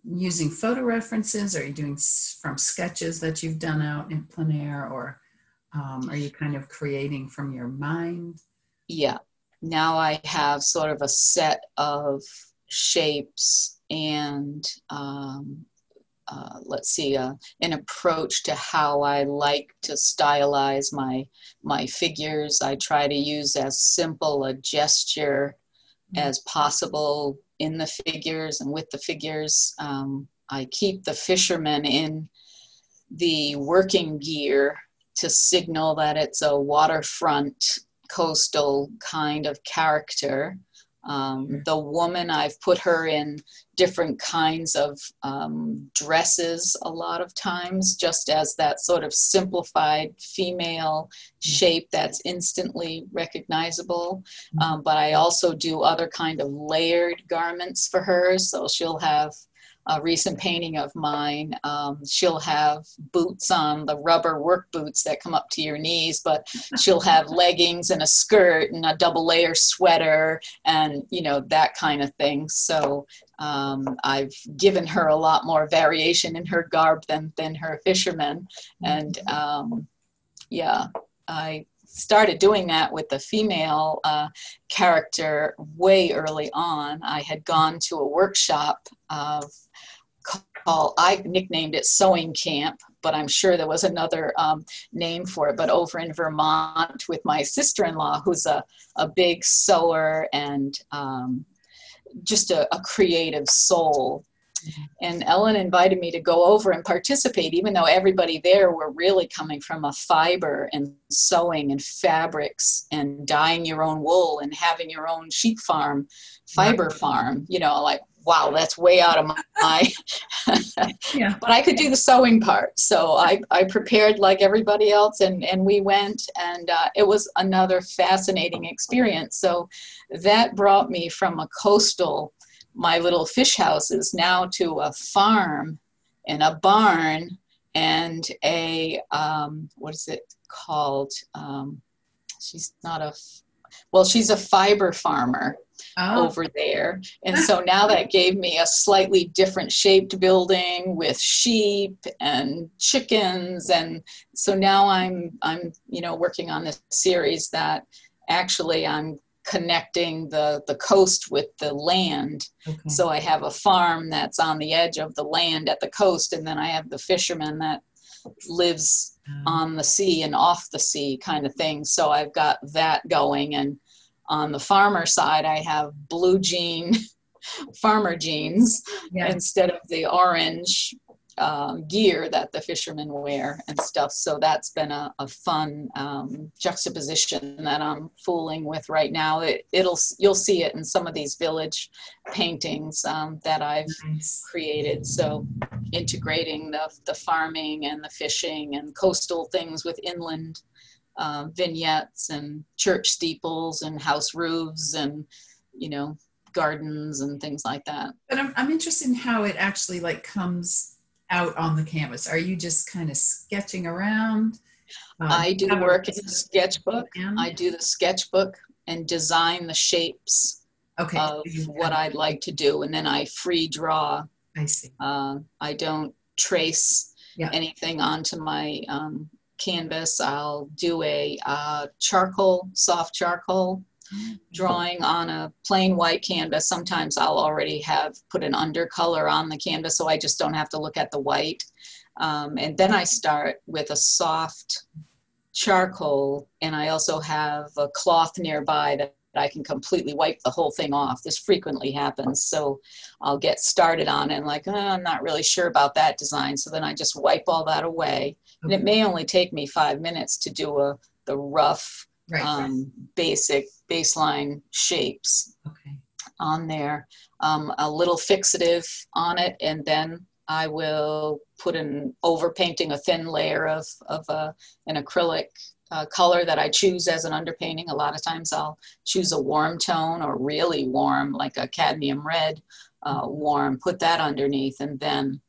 using photo references? Are you doing from sketches that you've done out in plein air or um, are you kind of creating from your mind? Yeah. Now I have sort of a set of shapes and um, uh, let's see, uh, an approach to how I like to stylize my my figures. I try to use as simple a gesture mm-hmm. as possible in the figures and with the figures. Um, I keep the fishermen in the working gear to signal that it's a waterfront coastal kind of character. Um, the woman, I've put her in different kinds of um, dresses a lot of times, just as that sort of simplified female shape that's instantly recognizable. Um, but I also do other kind of layered garments for her. So she'll have a recent painting of mine, um, she'll have boots on, the rubber work boots that come up to your knees, but she'll have leggings and a skirt and a double layer sweater and, you know, that kind of thing. So um, I've given her a lot more variation in her garb than, than her fisherman. And um, yeah, I started doing that with the female uh, character way early on. I had gone to a workshop of called, I nicknamed it Sewing Camp, but I'm sure there was another um, name for it. But over in Vermont with my sister in law, who's a, a big sewer and um, just a, a, creative soul. And Ellen invited me to go over and participate, even though everybody there were really coming from a fiber and sewing and fabrics and dyeing your own wool and having your own sheep farm, fiber farm, you know, like wow, that's way out of my, yeah. but I could do the sewing part. So I, I prepared like everybody else and, and we went and uh, it was another fascinating experience. So that brought me from a coastal, my little fish houses now to a farm and a barn and a, um, what is it called? Um, she's not a, well, she's a fiber farmer oh. over there. And so now that gave me a slightly different shaped building with sheep and chickens. And so now I'm, I'm, you know, working on this series that actually I'm connecting the, the coast with the land. Okay. So I have a farm that's on the edge of the land at the coast, and then I have the fisherman that lives um. on the sea and off the sea kind of thing. So I've got that going and on the farmer side, I have blue jean, farmer jeans yeah. instead of the orange uh, gear that the fishermen wear and stuff. So that's been a, a fun um, juxtaposition that I'm fooling with right now. It, will you'll see it in some of these village paintings um, that I've nice. created. So integrating the the farming and the fishing and coastal things with inland uh, vignettes and church steeples and house roofs and you know gardens and things like that. But i'm, I'm interested in how it actually like comes out on the canvas. Are you just kind of sketching around? Um, i do work in the sketchbook. i do the sketchbook and design the shapes okay. of what i'd like to do and then i free draw. I see. Uh, i don't trace yeah. anything onto my um, canvas, I'll do a uh, charcoal, soft charcoal drawing on a plain white canvas. Sometimes I'll already have put an undercolor on the canvas so I just don't have to look at the white. Um, and then I start with a soft charcoal and I also have a cloth nearby that I can completely wipe the whole thing off. This frequently happens. So I'll get started on it and like, oh, I'm not really sure about that design. So then I just wipe all that away and it may only take me five minutes to do a the rough right, um, right. basic baseline shapes okay. on there um, a little fixative on it and then I will put an overpainting a thin layer of, of uh, an acrylic uh, color that I choose as an underpainting. A lot of times I'll choose a warm tone or really warm, like a cadmium red uh, warm, put that underneath, and then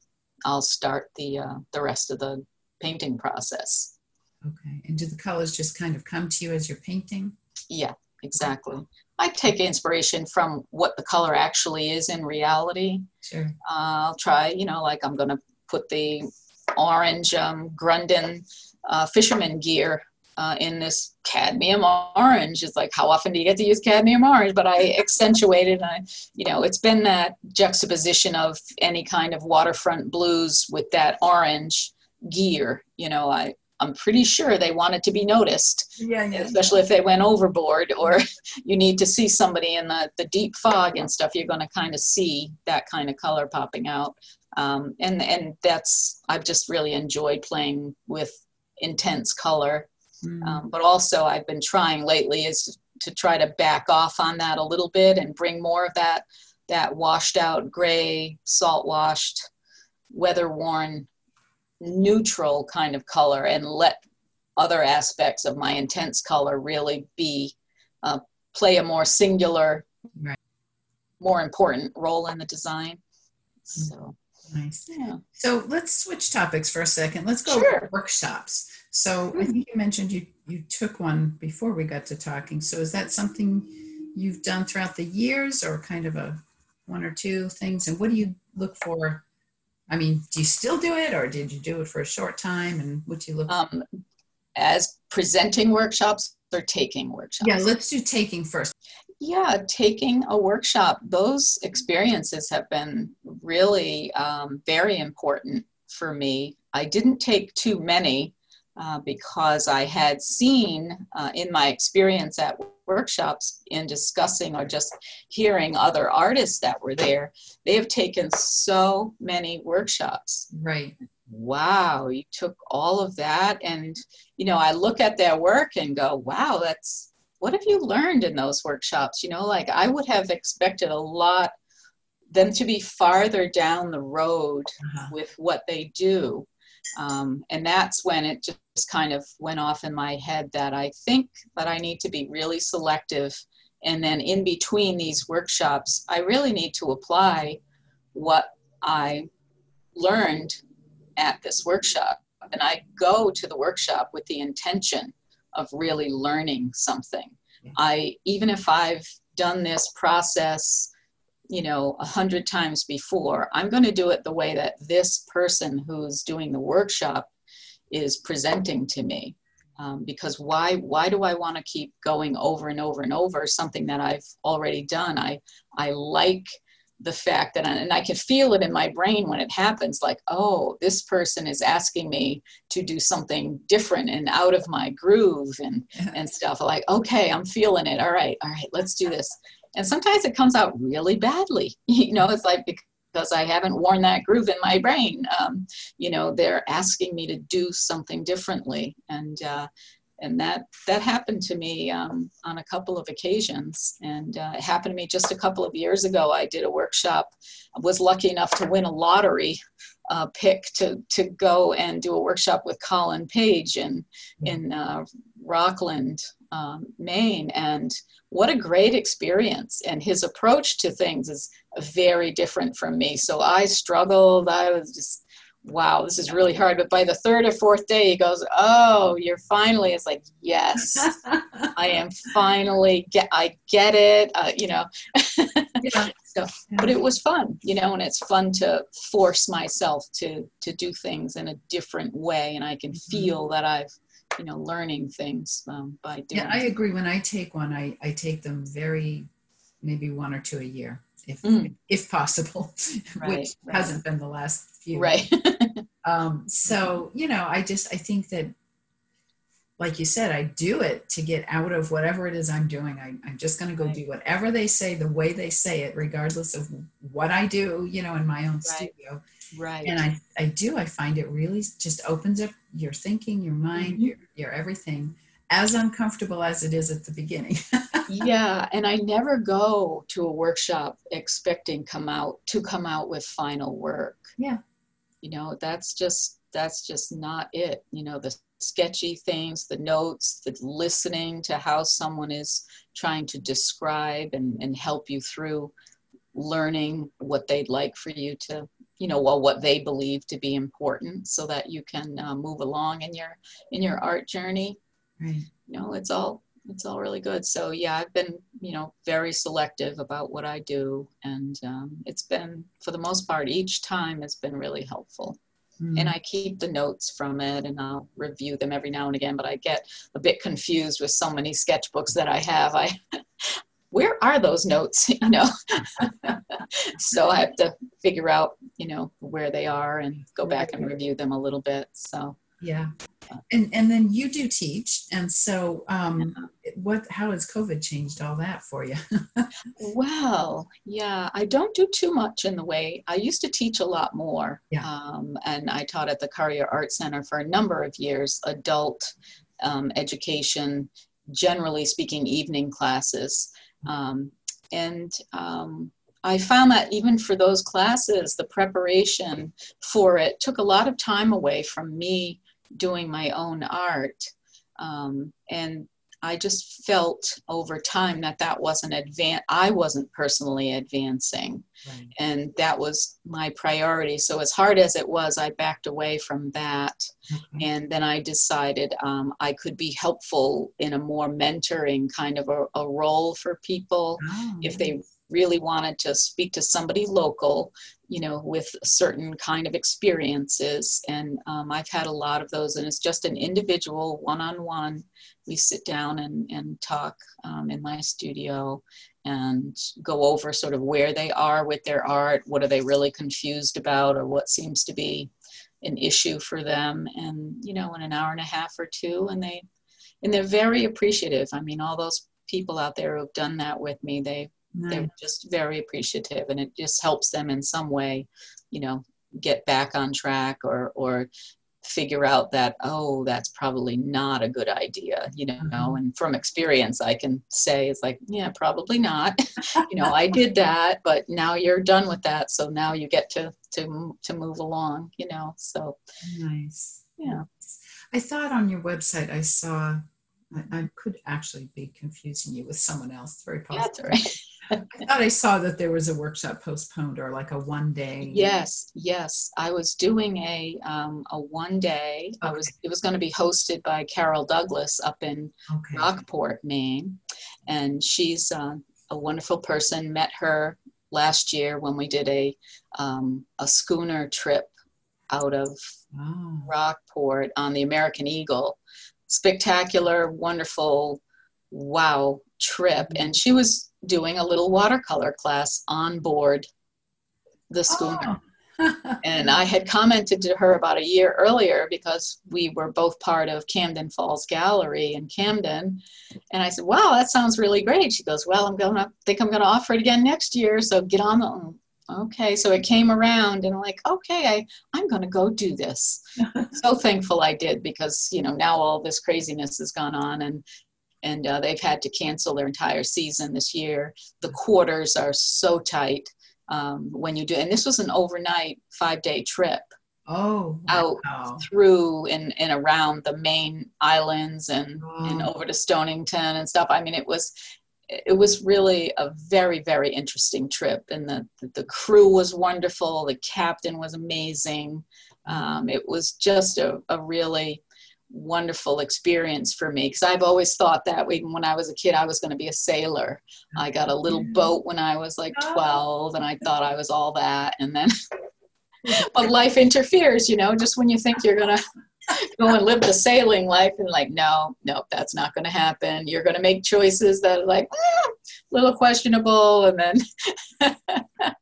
I'll start the, uh, the rest of the painting process. Okay. And do the colors just kind of come to you as you're painting? Yeah, exactly. I take inspiration from what the color actually is in reality. Sure. Uh, I'll try, you know, like I'm going to put the orange um, Grunden uh, fisherman gear uh, in this cadmium orange. It's like, how often do you get to use cadmium orange? But I accentuated, I, you know, it's been that juxtaposition of any kind of waterfront blues with that orange gear. You know, I I'm pretty sure they wanted to be noticed, yeah, yeah. especially if they went overboard or you need to see somebody in the, the deep fog and stuff. You're going to kind of see that kind of color popping out. Um, and, and that's, I've just really enjoyed playing with intense color. Mm. Um, but also, I've been trying lately is to try to back off on that a little bit and bring more of that, that washed out gray, salt washed, weather worn neutral kind of color and let other aspects of my intense color really be uh, play a more singular right. more important role in the design so nice yeah. so let's switch topics for a second let's go sure. workshops so mm-hmm. i think you mentioned you you took one before we got to talking so is that something you've done throughout the years or kind of a one or two things and what do you look for I mean, do you still do it or did you do it for a short time and what do you look um, as presenting workshops or taking workshops? Yeah, let's do taking first. Yeah, taking a workshop, those experiences have been really um, very important for me. I didn't take too many uh, because I had seen uh, in my experience at workshops in discussing or just hearing other artists that were there they have taken so many workshops. Right. Wow you took all of that and you know i look at their work and go wow that's what have you learned in those workshops? You know like i would have expected a lot them to be farther down the road uh-huh. with what they do. Um, and that's when it just kind of went off in my head that i think that i need to be really selective. And then in between these workshops i really need to apply what i learned at this workshop. And i go to the workshop with the intention of really learning something. I even if i've done this process you know a hundred times before i'm going to do it the way that this person who's doing the workshop is presenting to me. Um, because why why do i want to keep going over and over and over something that i've already done? I i like the fact that I, and i can feel it in my brain when it happens like oh this person is asking me to do something different and out of my groove and and stuff. Like okay i'm feeling it. All right all right let's do this. And sometimes it comes out really badly. You know it's like because i haven't worn that groove in my brain. Um, you know they're asking me to do something differently. And uh, and that that happened to me um, on a couple of occasions. And uh, it happened to me just a couple of years ago. I did a workshop. I was lucky enough to win a lottery uh, pick to to go and do a workshop with colin page in in uh, rockland um, maine. And what a great experience. And his approach to things is very different from me. So i struggled. I was just wow this is really hard. But by the third or fourth day he goes oh you're finally it's like yes i am finally get i get it uh, you know. Yeah. so but it was fun you know and it's fun to force myself to to do things in a different way. And i can mm-hmm. feel that i've you know learning things um, by doing yeah i agree. When i take one i i take them very maybe one or two a year if mm. if possible right, which right. hasn't been the last few. Right. Um, so you know i just i think that like you said i do it to get out of whatever it is i'm doing. I, i'm just going to go right. do whatever they say the way they say it regardless of what i do you know in my own studio right. And i i do i find it really just opens up your thinking your mind mm-hmm. your, your everything as uncomfortable as it is at the beginning. Yeah and i never go to a workshop expecting come out to come out with final work. Yeah. You know that's just that's just not it. You know the sketchy things the notes the listening to how someone is trying to describe and, and help you through learning what they'd like for you to you know well what they believe to be important so that you can uh, move along in your in your art journey. Right. You know it's all it's all really good. So yeah i've been you know very selective about what i do and um, it's been for the most part each time it's been really helpful. Mm. and i keep the notes from it and i'll review them every now and again but i get a bit confused with so many sketchbooks that i have. I where are those notes? You know? So i have to figure out you know where they are and go back and review them a little bit so. Yeah. And and then you do teach and so um what how has covid changed all that for you? Well yeah i don't do too much in the way. I used to teach a lot more yeah. um, and i taught at the Currier art center for a number of years adult um, education generally speaking evening classes um, and um, I found that even for those classes, the preparation for it took a lot of time away from me doing my own art. Um, and I just felt over time that that wasn't advan- I wasn't personally advancing. Right. And that was my priority. So, as hard as it was, I backed away from that. Mm-hmm. And then I decided um, I could be helpful in a more mentoring kind of a, a role for people oh, if they really wanted to speak to somebody local you know, with certain kind of experiences. And um, I've had a lot of those, and it's just an individual one on one. We sit down and, and talk um, in my studio and go over sort of where they are with their art, what are they really confused about, or what seems to be an issue for them. And, you know, in an hour and a half or two, and they, and they're very appreciative. I mean, all those people out there who've done that with me. They Nice. they're just very appreciative, and it just helps them in some way, you know, get back on track or or figure out that oh that's probably not a good idea you know Mhm. and from experience i can say it's like yeah probably not you know i did that but now you're done with that so now you get to to to move along you know so Nice. Yeah. I thought on your website I saw, I, I could actually be confusing you with someone else. Very possible. that's right I thought I saw that there was a workshop postponed or like a one day. Yes, yes. I was doing a um, a one day. I was it was going to be hosted by Carol Douglas up in Okay. Rockport, Maine, and she's uh, a wonderful person. Met her last year when we did a um, a schooner trip out of Oh, Rockport on the American Eagle. Spectacular, wonderful, wow trip. And she was doing a little watercolor class on board the schooner. Oh. And I had commented to her about a year earlier because we were both part of Camden Falls Gallery in Camden. And I said, Wow, that sounds really great. She goes, Well, I'm gonna think I'm gonna offer it again next year. So get on the oh, okay. So it came around and I'm like, okay, I, I'm gonna go do this. so thankful I did because you know now all this craziness has gone on and and uh, they've had to cancel their entire season this year. The quarters are so tight um, when you do, and this was an overnight five day trip oh, Out. through and, and around the Maine islands and, and over to Stonington and stuff. I mean, it was it was really a very very interesting trip, and the the crew was wonderful. The captain was amazing. Um, it was just a, a really wonderful experience for me because I've always thought that even when I was a kid I was going to be a sailor. I got a little mm. boat when I was like Oh. 12 and I thought I was all that and then but life interferes, you know, just when you think you're going to go and live the sailing life and like no, no, that's not going to happen. You're going to make choices that are like a little questionable and then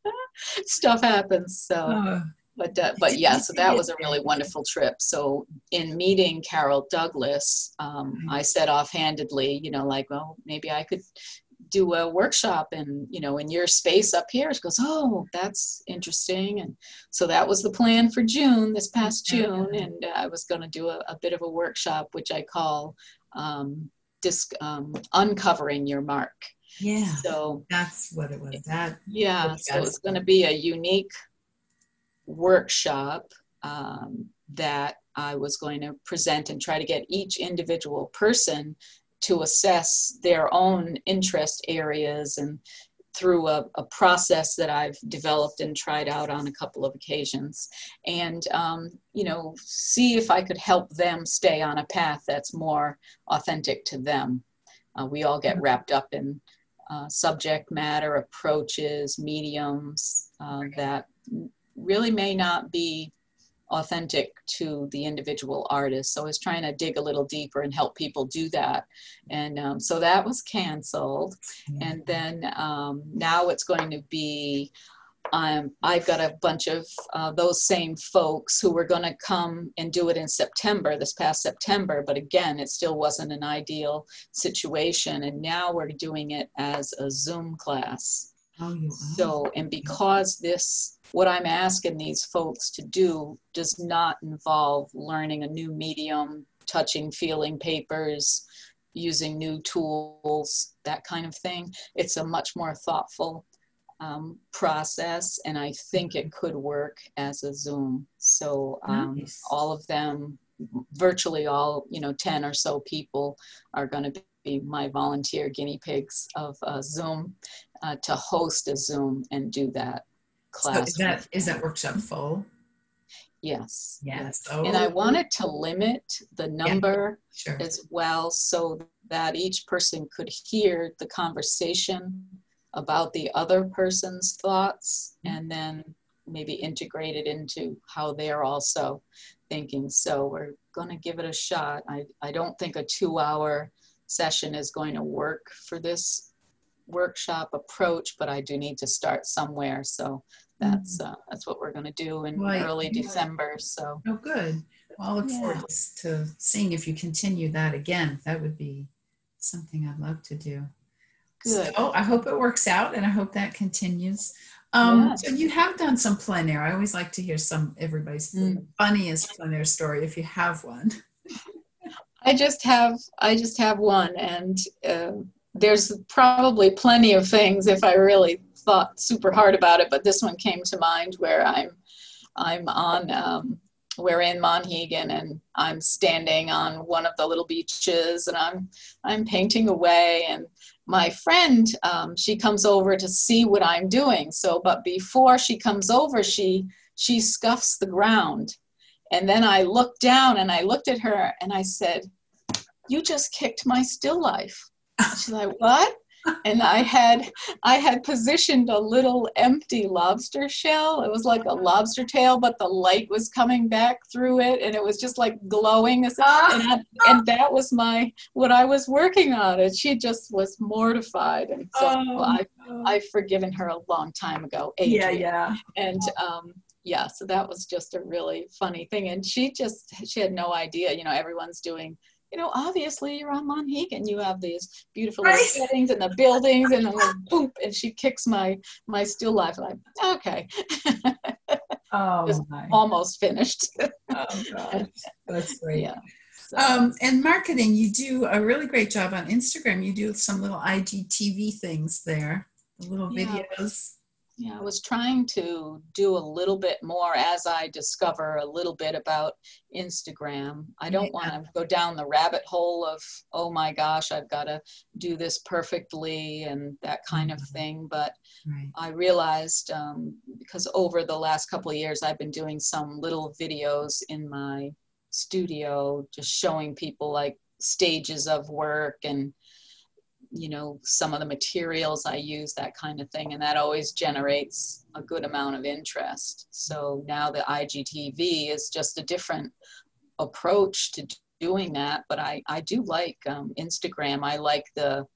stuff happens. So but uh, but yeah, so that was a really wonderful trip. So in meeting Carol Douglas, um, Mhm. I said offhandedly, you know, like, well, maybe I could do a workshop in you know in your space up here. She goes, oh, that's interesting, and so that was the plan for June this past June, and uh, I was going to do a, a bit of a workshop, which I call um, disc um, uncovering your mark. yeah, So that's what it was. That yeah, so it's going to be a unique workshop um, that I was going to present and try to get each individual person to assess their own interest areas and through a, a process that I've developed and tried out on a couple of occasions. And, um, you know, see if I could help them stay on a path that's more authentic to them. Uh, we all get wrapped up in uh, subject matter, approaches, mediums uh, that really may not be authentic to the individual artist. So I was trying to dig a little deeper and help people do that. And um, so that was canceled. And then um, now it's going to be. Um, I've got a bunch of uh, those same folks who were going to come and do it in September, this past September, but again, it still wasn't an ideal situation. And now we're doing it as a Zoom class. oh, So, and because this, what I'm asking these folks to do does not involve learning a new medium, touching, feeling papers, using new tools, that kind of thing. It's a much more thoughtful um, process, and I think it could work as a Zoom. So, um, Nice. all of them, virtually all, you know, 10 or so people are going to be my volunteer guinea pigs of uh, Zoom uh, to host a Zoom and do that So is that is that workshop full? yes. Yes. Oh. And I Oh, wanted to limit the number Sure. as well so that each person could hear the conversation about the other person's thoughts mm-hmm. and then maybe integrate it into how they're also thinking. So we're going to give it a shot. I, I don't think a two hour session is going to work for this workshop approach, but I do need to start somewhere. So that's uh, that's what we're going to do in Right. early December. So Oh, good. Well, I'll look Yeah. forward to seeing if you continue that again. That would be something I'd love to do. Good. So I hope it works out and I hope that continues. Um, Yes. So you have done some plein air. I always like to hear some everybody's Mm. funniest plein air story if you have one. I just have I just have one, and uh, there's probably plenty of things if I really thought super hard about it. But this one came to mind where I'm I'm on um, we're in Monhegan, and I'm standing on one of the little beaches, and I'm I'm painting away, and my friend um, she comes over to see what I'm doing. So, but before she comes over, she she scuffs the ground. And then I looked down and I looked at her and I said, You just kicked my still life. She's like, What? And I had I had positioned a little empty lobster shell. It was like a lobster tail, but the light was coming back through it and it was just like glowing. And, I, and that was my what I was working on. And she just was mortified. And so Oh, I I've forgiven her a long time ago. yeah, yeah. and um, yeah so that was just a really funny thing and she just she had no idea you know everyone's doing you know obviously you're on monhegan you have these beautiful Right. settings and the buildings and then boom and she kicks my my still life like okay Oh, almost finished oh gosh. That's great. yeah so, Um, and marketing, you do a really great job on Instagram. You do some little IGTV things there, the little Yeah. videos. Yeah i was trying to do a little bit more as i discover a little bit about instagram. I don't want to go down the rabbit hole of oh my gosh i've got to do this perfectly and that kind of thing but Right. i realized um, because over the last couple of years i've been doing some little videos in my studio just showing people like stages of work and you know some of the materials i use that kind of thing and that always generates a good amount of interest. So now the igtv is just a different approach to doing that but i i do like um, instagram. I like the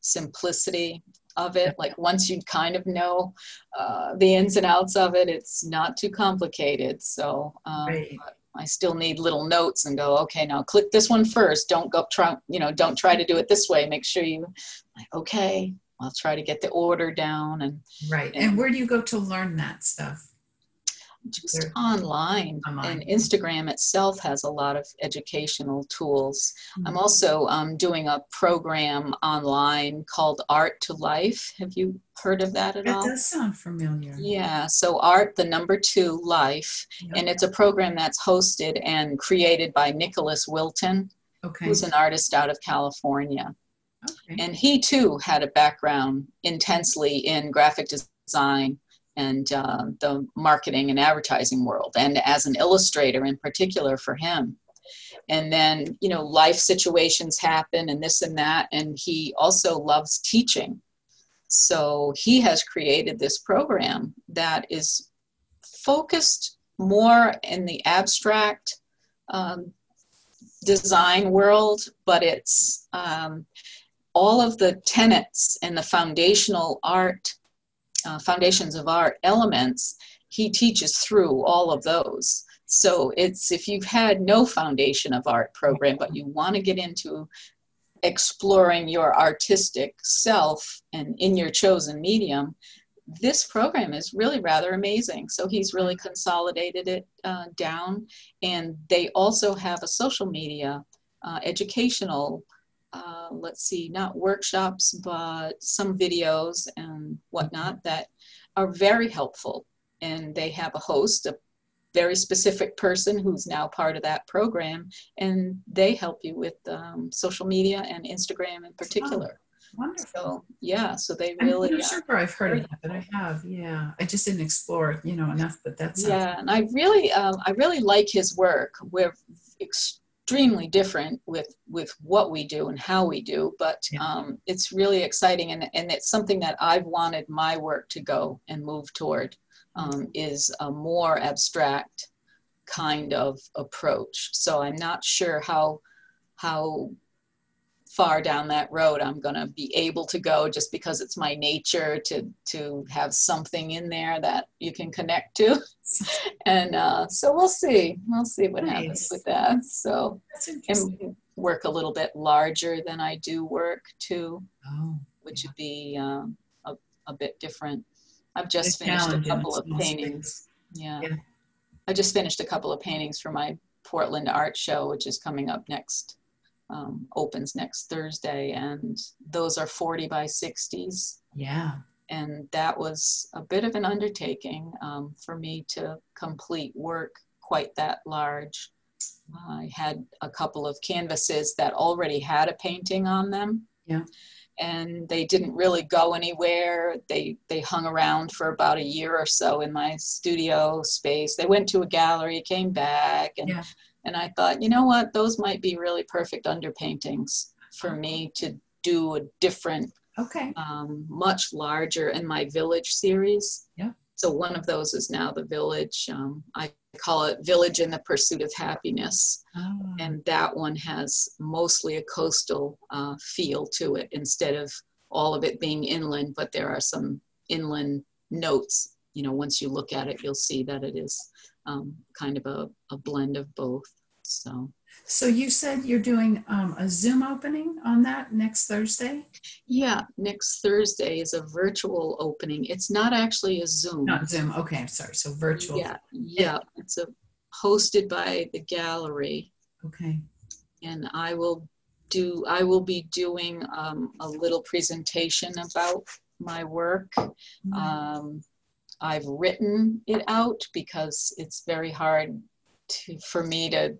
simplicity of it. Like once you kind of know uh, the ins and outs of it it's not too complicated. So um, Right. I still need little notes and go, okay, now click this one first. Don't go try, you know, don't try to do it this way. Make sure you, like, okay, I'll try to get the order down and Right. Yeah. And where do you go to learn that stuff? Just online. Online. And Instagram itself has a lot of educational tools. I'm Mhm. also um, doing a program online called Art2Life. Have you heard of that at That all? does sound familiar. Yeah, so Art, the number two, Life. Yep. And it's a program that's hosted and created by Nicholas Wilton. Okay. who's an artist out of California. okay. And he too had a background intensely in graphic design and uh, the marketing and advertising world, and as an illustrator in particular for him. And then, you know, life situations happen and this and that. And he also loves teaching. So he has created this program that is focused more in the abstract um, design world, but it's um, all of the tenets and the foundational art, uh, foundations of art elements, he teaches through all of those. So it's if you've had no foundation of art program, but you want to get into exploring your artistic self and in your chosen medium, this program is really rather amazing. So he's really consolidated it uh, down. And they also have a social media uh, educational, uh, let's see, not workshops, but some videos and whatnot that are very helpful. And they have a host, a very specific person who's now part of that program, and they help you with um, social media and Instagram in particular. Wonderful. So yeah, so they really. I'm sure I've heard of that, but I have. Yeah. I just didn't explore it, you know, enough, but that's yeah and i really um, i really like his work we're extremely different with with what we do and how we do but Yeah. um, it's really exciting and, and it's something that i've wanted my work to go and move toward um, is a more abstract kind of approach so i'm not sure how how far down that road i'm going to be able to go just because it's my nature to to have something in there that you can connect to and uh, so we'll see we'll see what happens with that so and work a little bit larger than I do work too, Oh, which Yeah. would be um, a, a bit different. I've just finished a couple of paintings. Yeah. Yeah. I just finished a couple of paintings for my Portland art show, which is coming up next, um, opens next Thursday. And those are 40 by 60s. Yeah. And that was a bit of an undertaking um, for me to complete work quite that large. I had a couple of canvases that already had a painting on them. Yeah. And they didn't really go anywhere. They they hung around for about a year or so in my studio space. They went to a gallery, came back, and Yeah. And I thought, you know what, those might be really perfect underpaintings for me to do a different Okay. um, much larger in my village series. Yeah. So one of those is now the village. Um, I call it Village in the Pursuit of Happiness. Ah, And that one has mostly a coastal uh, feel to it instead of all of it being inland, but there are some inland notes. You know, once you look at it, you'll see that it is um, kind of a, a blend of both. So, So you said you're doing um, a Zoom opening on that next Thursday? yeah, next Thursday is a virtual opening. It's not actually a Zoom. Not Zoom. Okay, I'm sorry. So virtual. Yeah, yeah. It's a hosted by the gallery, Okay. and I will do. I will be doing um, a little presentation about my work. Um, I've written it out because it's very hard to for me to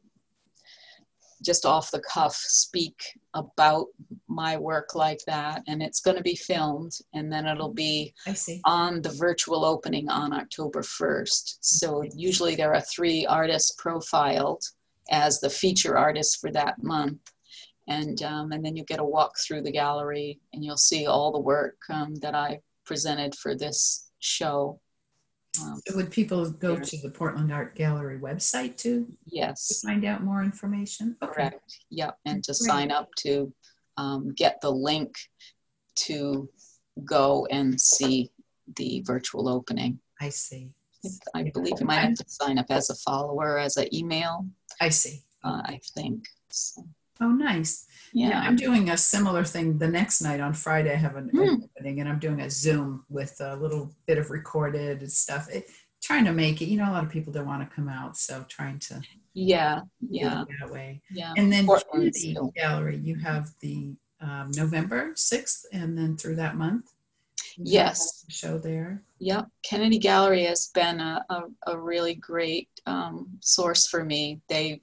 just off the cuff speak about my work like that and it's going to be filmed and then it'll be on the virtual opening on October 1st. So usually there are three artists profiled as the feature artists for that month. And, um, and then you get a walk through the gallery and you'll see all the work um, that I presented for this show. Um, So Would people go to the Portland Art Gallery website to to yes, find out more information? Okay. correct. Yep. And to sign up to um, get the link to go and see the virtual opening. I see. I believe you might have to sign up as a follower, as an email, I see. uh, I think. So, Oh, nice. Yeah, yeah. I'm doing a similar thing the next night on Friday. I have an Hmm. opening and I'm doing a Zoom with a little bit of recorded stuff. It, trying to make it, you know, a lot of people don't want to come out, so trying to Yeah, yeah, that way. yeah. And then Portland Kennedy still. Gallery, you have the um, November 6th and then through that month. Yes. Show there. Yep. Kennedy Gallery has been a, a, a really great um, source for me. They've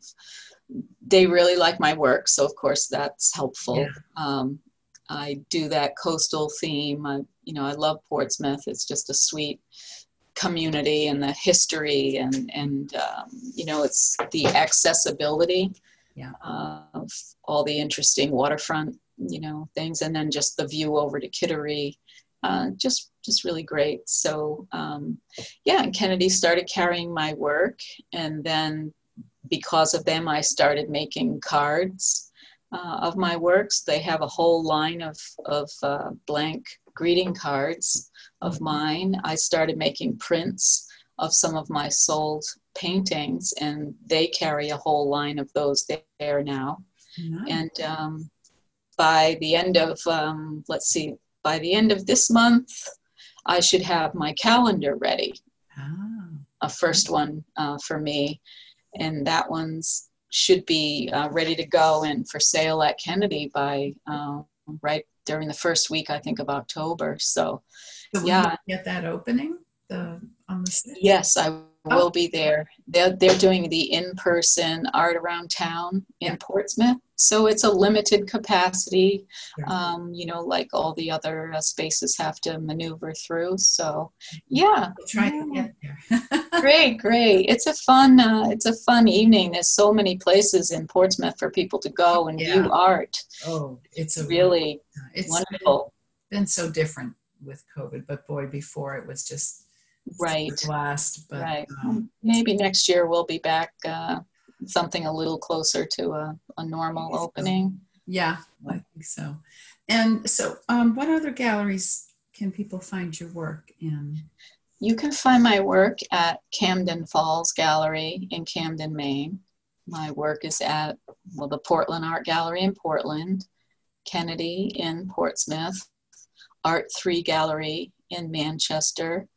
they really like my work, so of course that's helpful. Yeah. Um, I do that coastal theme. I, you know, I love Portsmouth. It's just a sweet community and the history and and um, you know it's the accessibility Yeah. of all the interesting waterfront you know things and then just the view over to Kittery uh, just just really great so um, yeah and Kennedy started carrying my work and then because of them I started making cards uh, of my works they have a whole line of of uh, blank greeting cards of mine. I started making prints of some of my sold paintings, and they carry a whole line of those there now. And um, by the end of, um, let's see, by the end of this month, I should have my calendar ready, Ah, a first one uh, for me. And that one's should be uh, ready to go and for sale at Kennedy by uh, right during the first week, I think, of October. So, so yeah. get that opening the on the 6th? Yes, I will be there. They're, they're doing the in-person art around town in Yeah. Portsmouth. So it's a limited capacity, Yeah. um, you know, like all the other uh, spaces have to maneuver through. So yeah, We'll try to get there. great, great. It's a fun, uh, it's a fun evening. There's so many places in Portsmouth for people to go and Yeah. view art. oh, it's a Really it's wonderful. been so different with COVID, but boy, before it was just Right. a blast. But Right. um, Maybe next year we'll be back uh, something a little closer to a, a normal opening. yeah, I think so. And so, um, what other galleries can people find your work in? You can find my work at Camden Falls Gallery in Camden, Maine. My work is at well the Portland Art Gallery in Portland, Kennedy in Portsmouth, Art 3 Gallery in Manchester,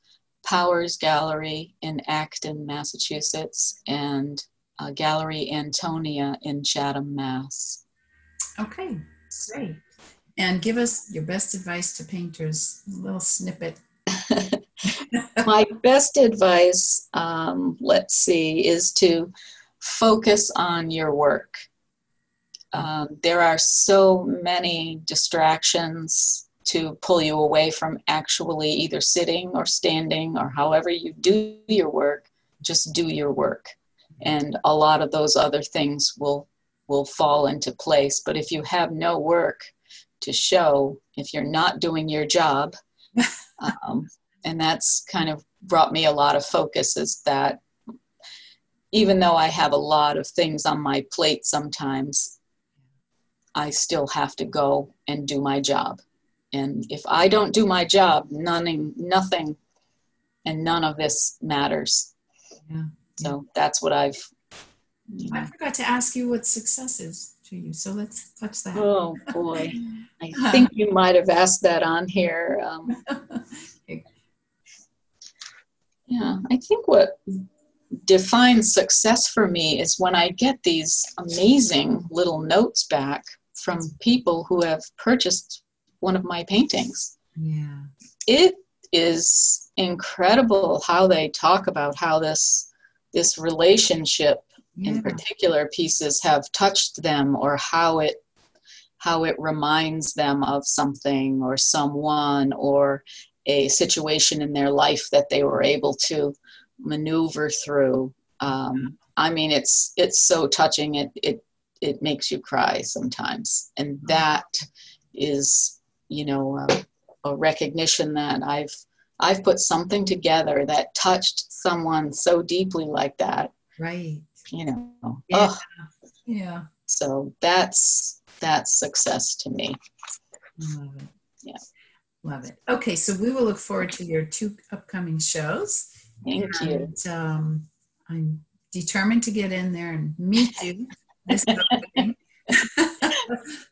Powers Gallery in Acton, Massachusetts, and uh, Gallery Antonia in Chatham, Mass. Okay, great. And give us your best advice to painters, a little snippet. My best advice, um, let's see, is to focus on your work. Um, there are so many distractions to pull you away from actually either sitting or standing or however you do your work. Just do your work, and a lot of those other things will will fall into place. But if you have no work to show, if you're not doing your job, um, and that's kind of brought me a lot of focus is that even though I have a lot of things on my plate sometimes, I still have to go and do my job. And if I don't do my job, nothing, nothing, and none of this matters. Yeah. So that's what I've. You know. I forgot to ask you what success is to you. So let's touch that. Oh boy, I think you might have asked that on here. Um, yeah, I think what defines success for me is when I get these amazing little notes back from people who have purchased one of my paintings. Yeah. It is incredible how they talk about how this this relationship yeah. in particular pieces have touched them or how it how it reminds them of something or someone or a situation in their life that they were able to maneuver through. Um, I mean, it's it's so touching. It it it makes you cry sometimes, and that is you know a, a recognition that I've I've put something together that touched someone so deeply like that. Right. You know. Yeah. Yeah. So that's that's success to me. Love it. Yeah. Love it. Okay, so we will look forward to your two upcoming shows. Thank and, you. Um, I'm determined to get in there and meet you.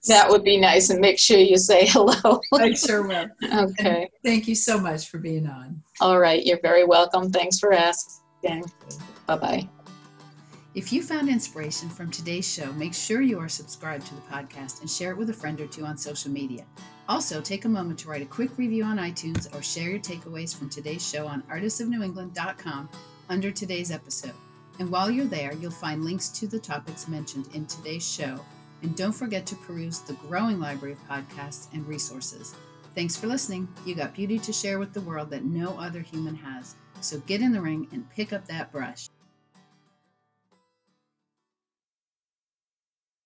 that would be nice, and make sure you say hello. I sure will. Okay. And thank you so much for being on. All right, you're very welcome. Thanks for asking. Bye bye. If you found inspiration from today's show, make sure you are subscribed to the podcast and share it with a friend or two on social media. Also, take a moment to write a quick review on iTunes or share your takeaways from today's show on artistsofnewengland.com under today's episode. And while you're there, you'll find links to the topics mentioned in today's show. And don't forget to peruse the growing library of podcasts and resources. Thanks for listening. You got beauty to share with the world that no other human has. So get in the ring and pick up that brush.